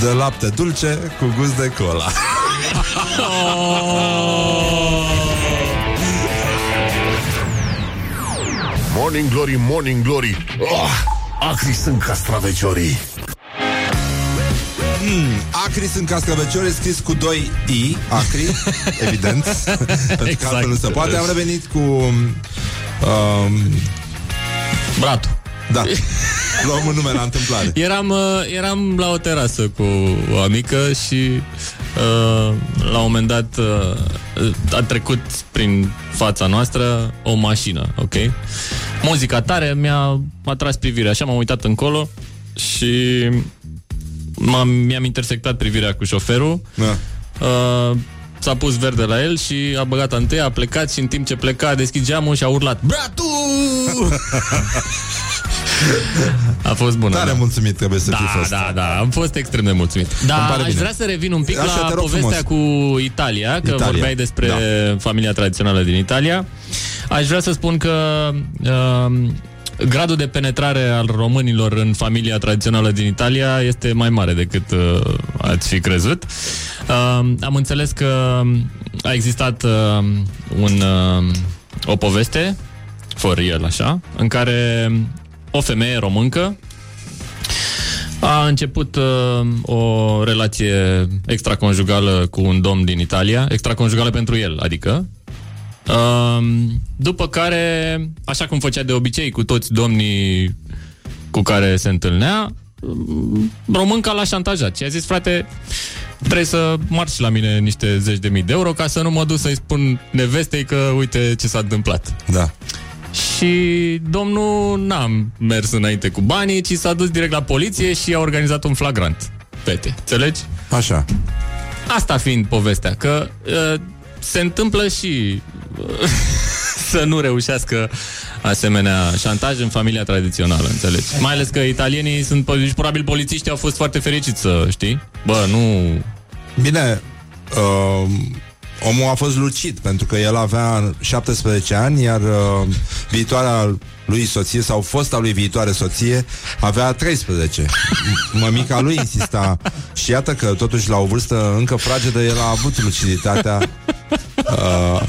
de lapte dulce cu gust de cola. [laughs] [laughs] Morning Glory, Morning Glory oh, Acri sunt castraveciorii Mm, acri sunt cascăvecioare scris cu 2 i, acri, [laughs] evident, pentru că Exact. altfel nu se poate. Am revenit cu um, Bratul. Da. Luăm un nume la întâmplare. Eram, uh, eram la o terasă cu o amică și uh, la un moment dat uh, a trecut prin fața noastră o mașină, ok? Muzica tare mi-a atras privirea, așa m-am uitat încolo și m-am, mi-am intersectat privirea cu șoferul. Da. Uh, s-a pus verde la el și a băgat întâi, a plecat și în timp ce pleca a deschis geamul și a urlat Bratu! [laughs] A fost bună. Tare da. mulțumit trebuie să da, fi fost. Da, da, am fost extrem de mulțumit. Îmi Da, pare aș bine. vrea să revin un pic Așa, te la rog povestea cu Italia, că Italia, vorbeai despre da. familia tradițională din Italia. Aș vrea să spun că uh, gradul de penetrare al românilor în familia tradițională din Italia este mai mare decât uh, ați fi crezut. Uh, am înțeles că a existat uh, un, uh, o poveste, for real așa, în care o femeie româncă a început uh, o relație extraconjugală cu un domn din Italia, extraconjugală pentru el, adică. Uh, după care, așa cum făcea de obicei cu toți domnii cu care se întâlnea, um, românca l-a șantajat și a zis, frate, trebuie să marci la mine niște zeci de mii de euro ca să nu mă duc să-i spun nevestei că uite ce s-a întâmplat. Da. Și domnul n-a mers înainte cu banii, ci s-a dus direct la poliție și a organizat un flagrant. pete. Înțelegi? Așa. Asta fiind povestea, că uh, se întâmplă și uh, [laughs] să nu reușească asemenea șantaj în familia tradițională, înțelegi? Mai ales că italienii sunt, po- probabil polițiștii au fost foarte fericiți să știi. Bă, nu... Bine, uh, omul a fost lucid pentru că el avea 17 ani, iar uh, viitoarea lui soție sau fosta lui viitoare soție avea 13. M- Mămica lui insista și iată că totuși la o vârstă încă fragedă el a avut luciditatea uh,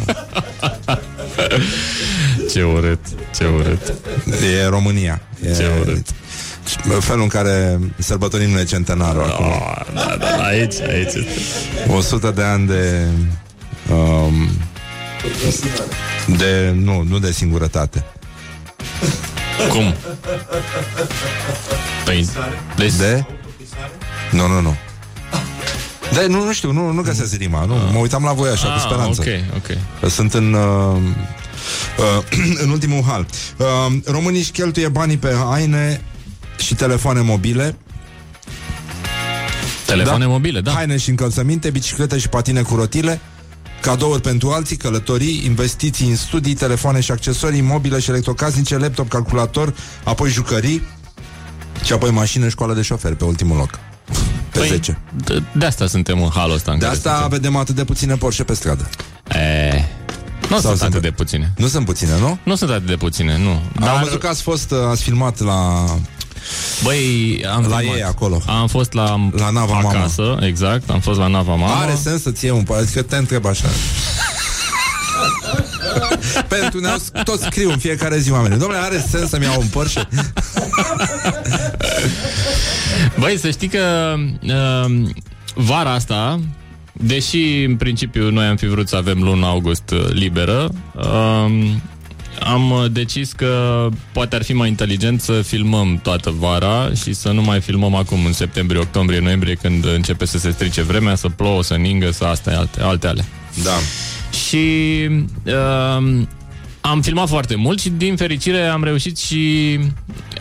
Ce urât, ce urât. E România. E Ce urât. Felul în care sărbătorim noi centenarul acum. Da, da, aici, aici este. 100 de ani de um, de nu, nu de singurătate. Cum? Păi, deci... De? Nu, nu, nu. De, nu, nu știu, nu, nu găsesc rima. Nu, mă uitam la voi așa, cu Ah, speranță. ok, ok. Sunt în, uh, uh, [clears throat] în ultimul hal. Uh, românii își cheltuie banii pe haine și telefoane mobile. Telefoane mobile, da. Haine și încălțăminte, biciclete și patine cu rotile, cadouri pentru alții, călătorii, investiții în studii, telefoane și accesorii, mobile și electrocasnice, laptop, calculator, apoi jucării și apoi mașină, școală de șofer pe ultimul loc. Pe Păi, 10. De, de asta suntem în halul ăsta. În De care asta suntem. vedem atât de puține Porsche pe stradă. E, nu Sau sunt sunt- atât de puține. Nu sunt puține, nu? Nu sunt atât de puține, nu. Dar... Am văzut că ați fost, uh, ați filmat la... Băi, am La filmat. ei acolo. Am fost la, La Nava Mama. acasă, exact, am fost la Nava Mama. Are sens să-ți iei un Adică te întreb așa. [laughs] Pentru ne toți scriu în fiecare zi oamenii. Domnule, are sens să-mi iau un Porsche? [laughs] Băi, să știi că uh, vara asta, deși în principiu noi am fi vrut să avem luna august uh, liberă, uh, am uh, decis că poate ar fi mai inteligent să filmăm toată vara și să nu mai filmăm acum în septembrie, octombrie, noiembrie, când începe să se strice vremea, să plouă, să ningă, să astea alte, alte ale. Da. Și uh, am filmat foarte mult și din fericire am reușit și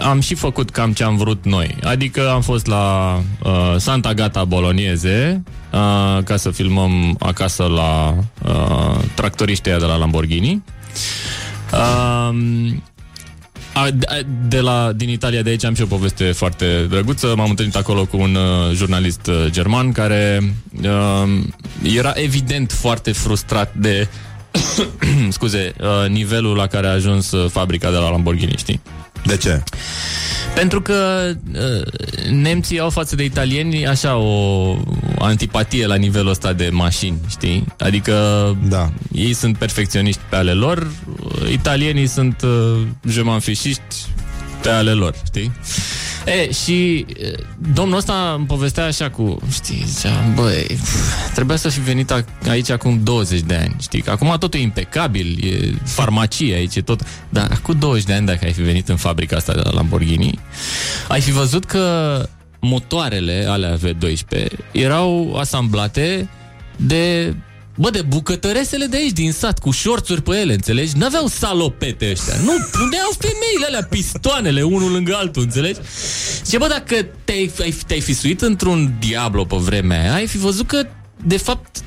am și făcut cam ce am vrut noi. Adică am fost la uh, Santa Gata Bolognese uh, ca să filmăm acasă la uh, tractoriștii ăia de la Lamborghini. Uh, a, de- a- de la, din Italia de aici am și o poveste foarte drăguță. M-am întâlnit acolo cu un uh, jurnalist uh, german care uh, era evident foarte frustrat de [coughs] scuze, uh, nivelul la care a ajuns uh, fabrica de la Lamborghini, știi? De ce? Pentru că uh, nemții au față de italieni așa o antipatie la nivelul ăsta de mașini, știi? Adică da. ei sunt perfecționiști pe ale lor, uh, italienii sunt uh, jemanfișiști pe ale lor, știi? E, și e, domnul ăsta îmi povestea așa cu, știi, zicea, băi, pf, trebuia să fi venit a- aici acum 20 de ani, știi, că acum totul e impecabil, e farmacie aici, e tot, dar acum 20 de ani dacă ai fi venit în fabrica asta de la Lamborghini, ai fi văzut că motoarele alea V12 erau asamblate de Bă, de bucătăresele de aici, din sat, cu șorțuri pe ele, înțelegi? N-aveau salopete ăștia. Nu, puneau femeile alea, pistoanele, unul lângă altul, înțelegi? Și bă, dacă te-ai, ai- te-ai fi suit într-un Diablo pe vremea aia, ai fi văzut că, de fapt,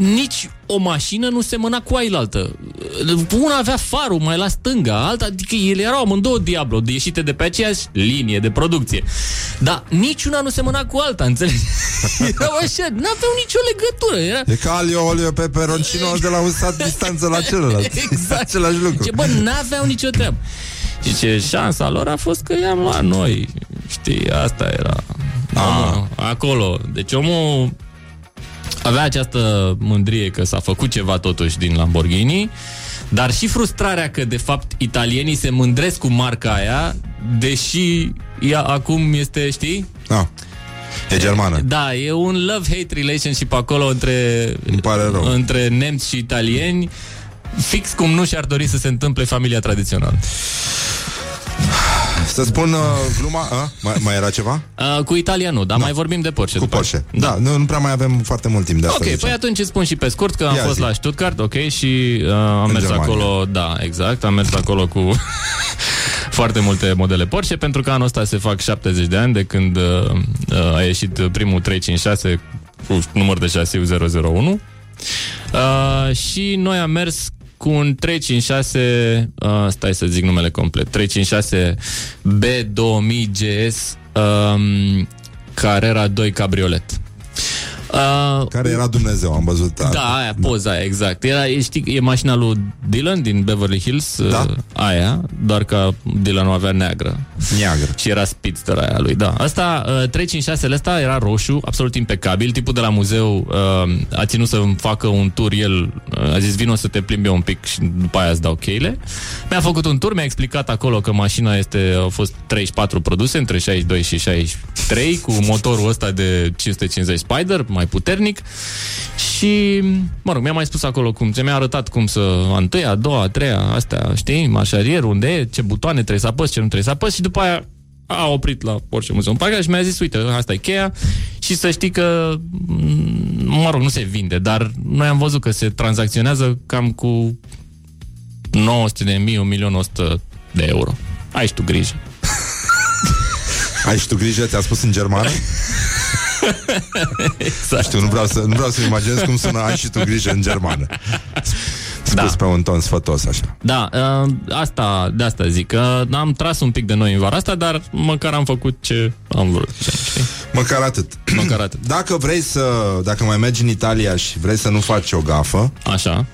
nici o mașină nu semăna cu ailaltă. Una avea farul mai la stânga, alta, adică ele erau amândouă Diablo, de ieșite de pe aceeași linie de producție. Dar niciuna nu semăna cu alta, înțelegi? [laughs] Erau așa, n-aveau nicio legătură. Era... E ca alio, olio, peperoncino de la un sat distanță la celălalt. [laughs] Exact. Același lucru. Ce, bă, n-aveau nicio treabă. Și ce șansa lor a fost că i-am luat noi. Știi, asta era. Omul, acolo. Deci omul avea această mândrie că s-a făcut ceva totuși din Lamborghini, dar și frustrarea că de fapt italienii se mândresc cu marca aia, deși ea acum este, știi? Ah. E germană. Da, e un love-hate relationship acolo între, Îmi pare rău. între nemți și italieni, fix cum nu și-ar dori să se întâmple familia tradițională. Să spun uh, gluma... A? Mai, mai era ceva? Uh, cu Italia nu, dar mai vorbim de Porsche. Cu după Porsche. aia. Da, nu, nu prea mai avem foarte mult timp de asta. Ok, zicem. păi atunci îți spun și pe scurt că am Ia fost zi. la Stuttgart, ok, și uh, am În mers Germania. acolo, da, exact, am mers acolo cu [laughs] foarte multe modele Porsche, pentru că anul ăsta se fac 70 de ani de când uh, uh, a ieșit primul 356 cu număr de șasiu 001. Uh, și noi am mers cu un 356, uh, stai să zic numele complet, 356 B2000 GS um, Carrera 2 Cabriolet. Uh, Care era Dumnezeu, am văzut. da, aia, poza aia, exact. Era, e, știi, e mașina lui Dylan din Beverly Hills, Da. uh, aia, doar că Dylan o avea neagră. Neagră. [laughs] Și era speedster aia lui, da. Asta, uh, 356-le ăsta era roșu, absolut impecabil. Tipul de la muzeu uh, a ținut să-mi facă un tur, el uh, a zis, vino să te plimbi un pic și după aia îți dau cheile. Mi-a făcut un tur, mi-a explicat acolo că mașina este, au fost 34 produse, între 62 și 63, cu motorul ăsta de 550 Spider, mai puternic. Și, mă rog, mi-a mai spus acolo cum, mi-a arătat cum să, a întâia, a doua, a treia, astea, știi, marșarier, unde e, ce butoane trebuie să apăs, ce nu trebuie să apăs și după aia a oprit la Porsche Muzeum Parca și mi-a zis, uite, asta e cheia și să știi că, m, mă rog, nu se vinde, dar noi am văzut că se tranzacționează cam cu 900 de mii, 1.100 de euro. Ai și tu grijă. Ai și tu grijă, ți-a spus în germană? [laughs] [laughs] exact. Știu, nu vreau să, nu vreau să imaginez cum sună ai și tu grijă în germană. Spus Da. pe un ton sfătos, așa. Da, uh, asta, de asta zic, că am tras un pic de noi în vara asta, dar măcar am făcut ce am vrut. Știi? Măcar atât. Măcar atât. Dacă vrei să, dacă mai mergi în Italia și vrei să nu faci o gafă, Așa.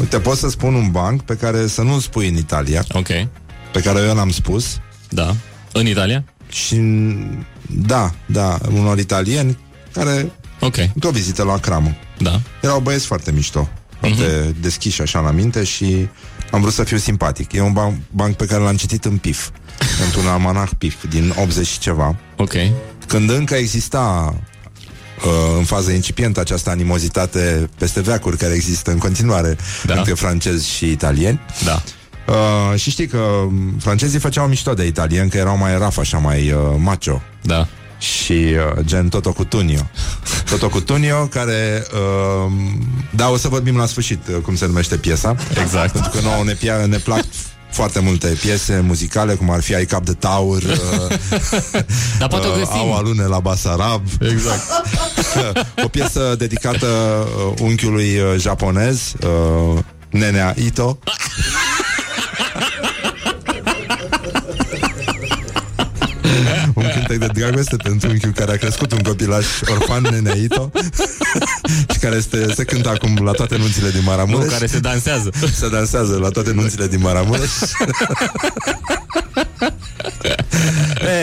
uite, pot să spun un banc pe care să nu-l spui în Italia, Ok. pe care eu l-am spus. Da. În Italia? Și da, da, unor italieni care Ok. într-o vizită la Cramă. Da. Erau băieți foarte mișto, foarte Mhm. deschiși așa la minte și am vrut să fiu simpatic. E un banc, banc pe care l-am citit în PIF, [laughs] într-un almanach PIF din 80 și ceva. Ok. Când încă exista uh, în fază incipientă această animozitate peste veacuri care există în continuare Da. între francezi și italieni. Da. Uh, și știi că um, francezii făceau mișto de italieni, că erau mai raf, așa, mai uh, macho. Da. Și uh, gen Toto Cutugno. Toto Cutugno, care... Uh, da, o să vorbim la sfârșit uh, cum se numește piesa. Exact. Pentru că nouă ne, pia- ne plac foarte multe piese muzicale, cum ar fi Ai cap de taur, uh, [laughs] Dar poate o găsim. Au alune la Basarab. Exact. [laughs] o piesă dedicată uh, unchiului uh, japonez, uh, Nenea Ito. [laughs] un cântec de dragoste pentru unchiul care a crescut un copilaș orfan, Nenea Ito, și care este, se cântă acum la toate nunțile din Maramureș. Nu, care se dansează. Se dansează la toate nunțile din Maramureș. [laughs]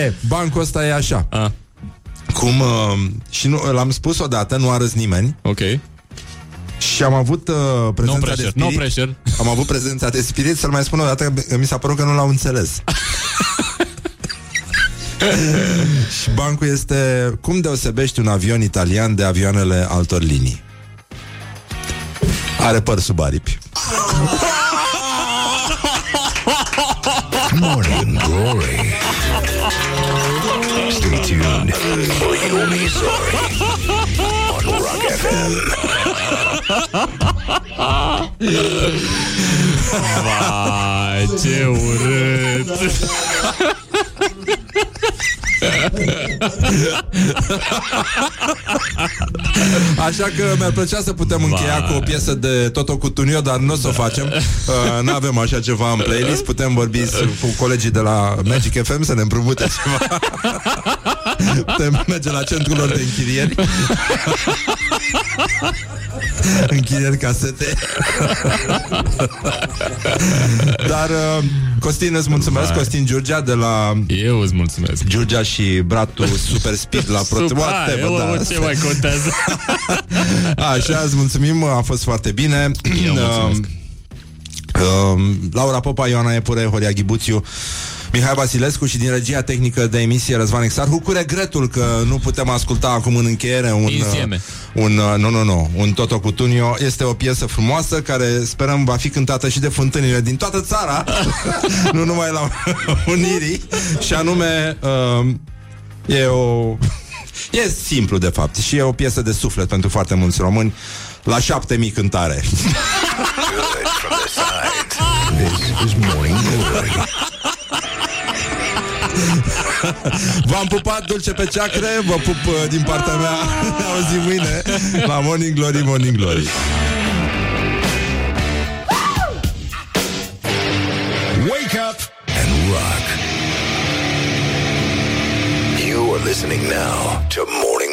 e, bancul ăsta e așa. A. Cum, uh, și nu, l-am spus odată, nu a râs nimeni. Ok. Și am avut uh, prezența pressure, de spirit. no pressure. Am avut prezența de spirit să-l mai spun o dată că mi s-a părut că nu l-au înțeles. [laughs] și bancul este cum deosebești un avion italian de avioanele altor linii. Are păr sub aripi. Morning Glory. Stay tuned or you'll be sorry on Rock FM. Vai, ce urât! [laughs] [laughs] Așa că mi-ar plăcea să putem încheia cu o piesă de Toto Cutugno, dar nu o să o facem. [laughs] Uh, nu avem așa ceva în playlist. Putem vorbi s- cu colegii de la Magic FM să ne împrumute ceva. [laughs] putem merge la centrul lor de închirieri. închirieri casete. Dar uh, Costin îți mulțumesc, Vai. Costin Giurgia de la Eu îți mulțumesc. Giurgia și bratul [laughs] Super Speed la Pro Super, Whatever, eu, da. ce mai contează? [laughs] Așa, îți mulțumim, a fost foarte bine. Eu mulțumesc. [clears throat] Uh, Laura Popa, Ioana Epure, Horia Ghibuțiu, Mihai Vasilescu și din regia tehnică de emisie Răzvan Exarhu cu regretul că nu putem asculta acum în încheiere un, Insieme. uh, un uh, nu, nu, nu, un Toto Cutugno. Este o piesă frumoasă care sperăm va fi cântată și de fântânile din toată țara, [laughs] nu numai la [laughs] Unirii, și anume uh, e o [laughs] E simplu, de fapt, și e o piesă de suflet pentru foarte mulți români. La șapte mii cântare. Good from the sides. This is Morning Glory. [laughs] V-am pupat dulce pe ceacre Vă pup uh, din partea mea [laughs] Ne auzim mâine La Morning Glory, Morning Glory Wake up and rock. You are listening now to Morning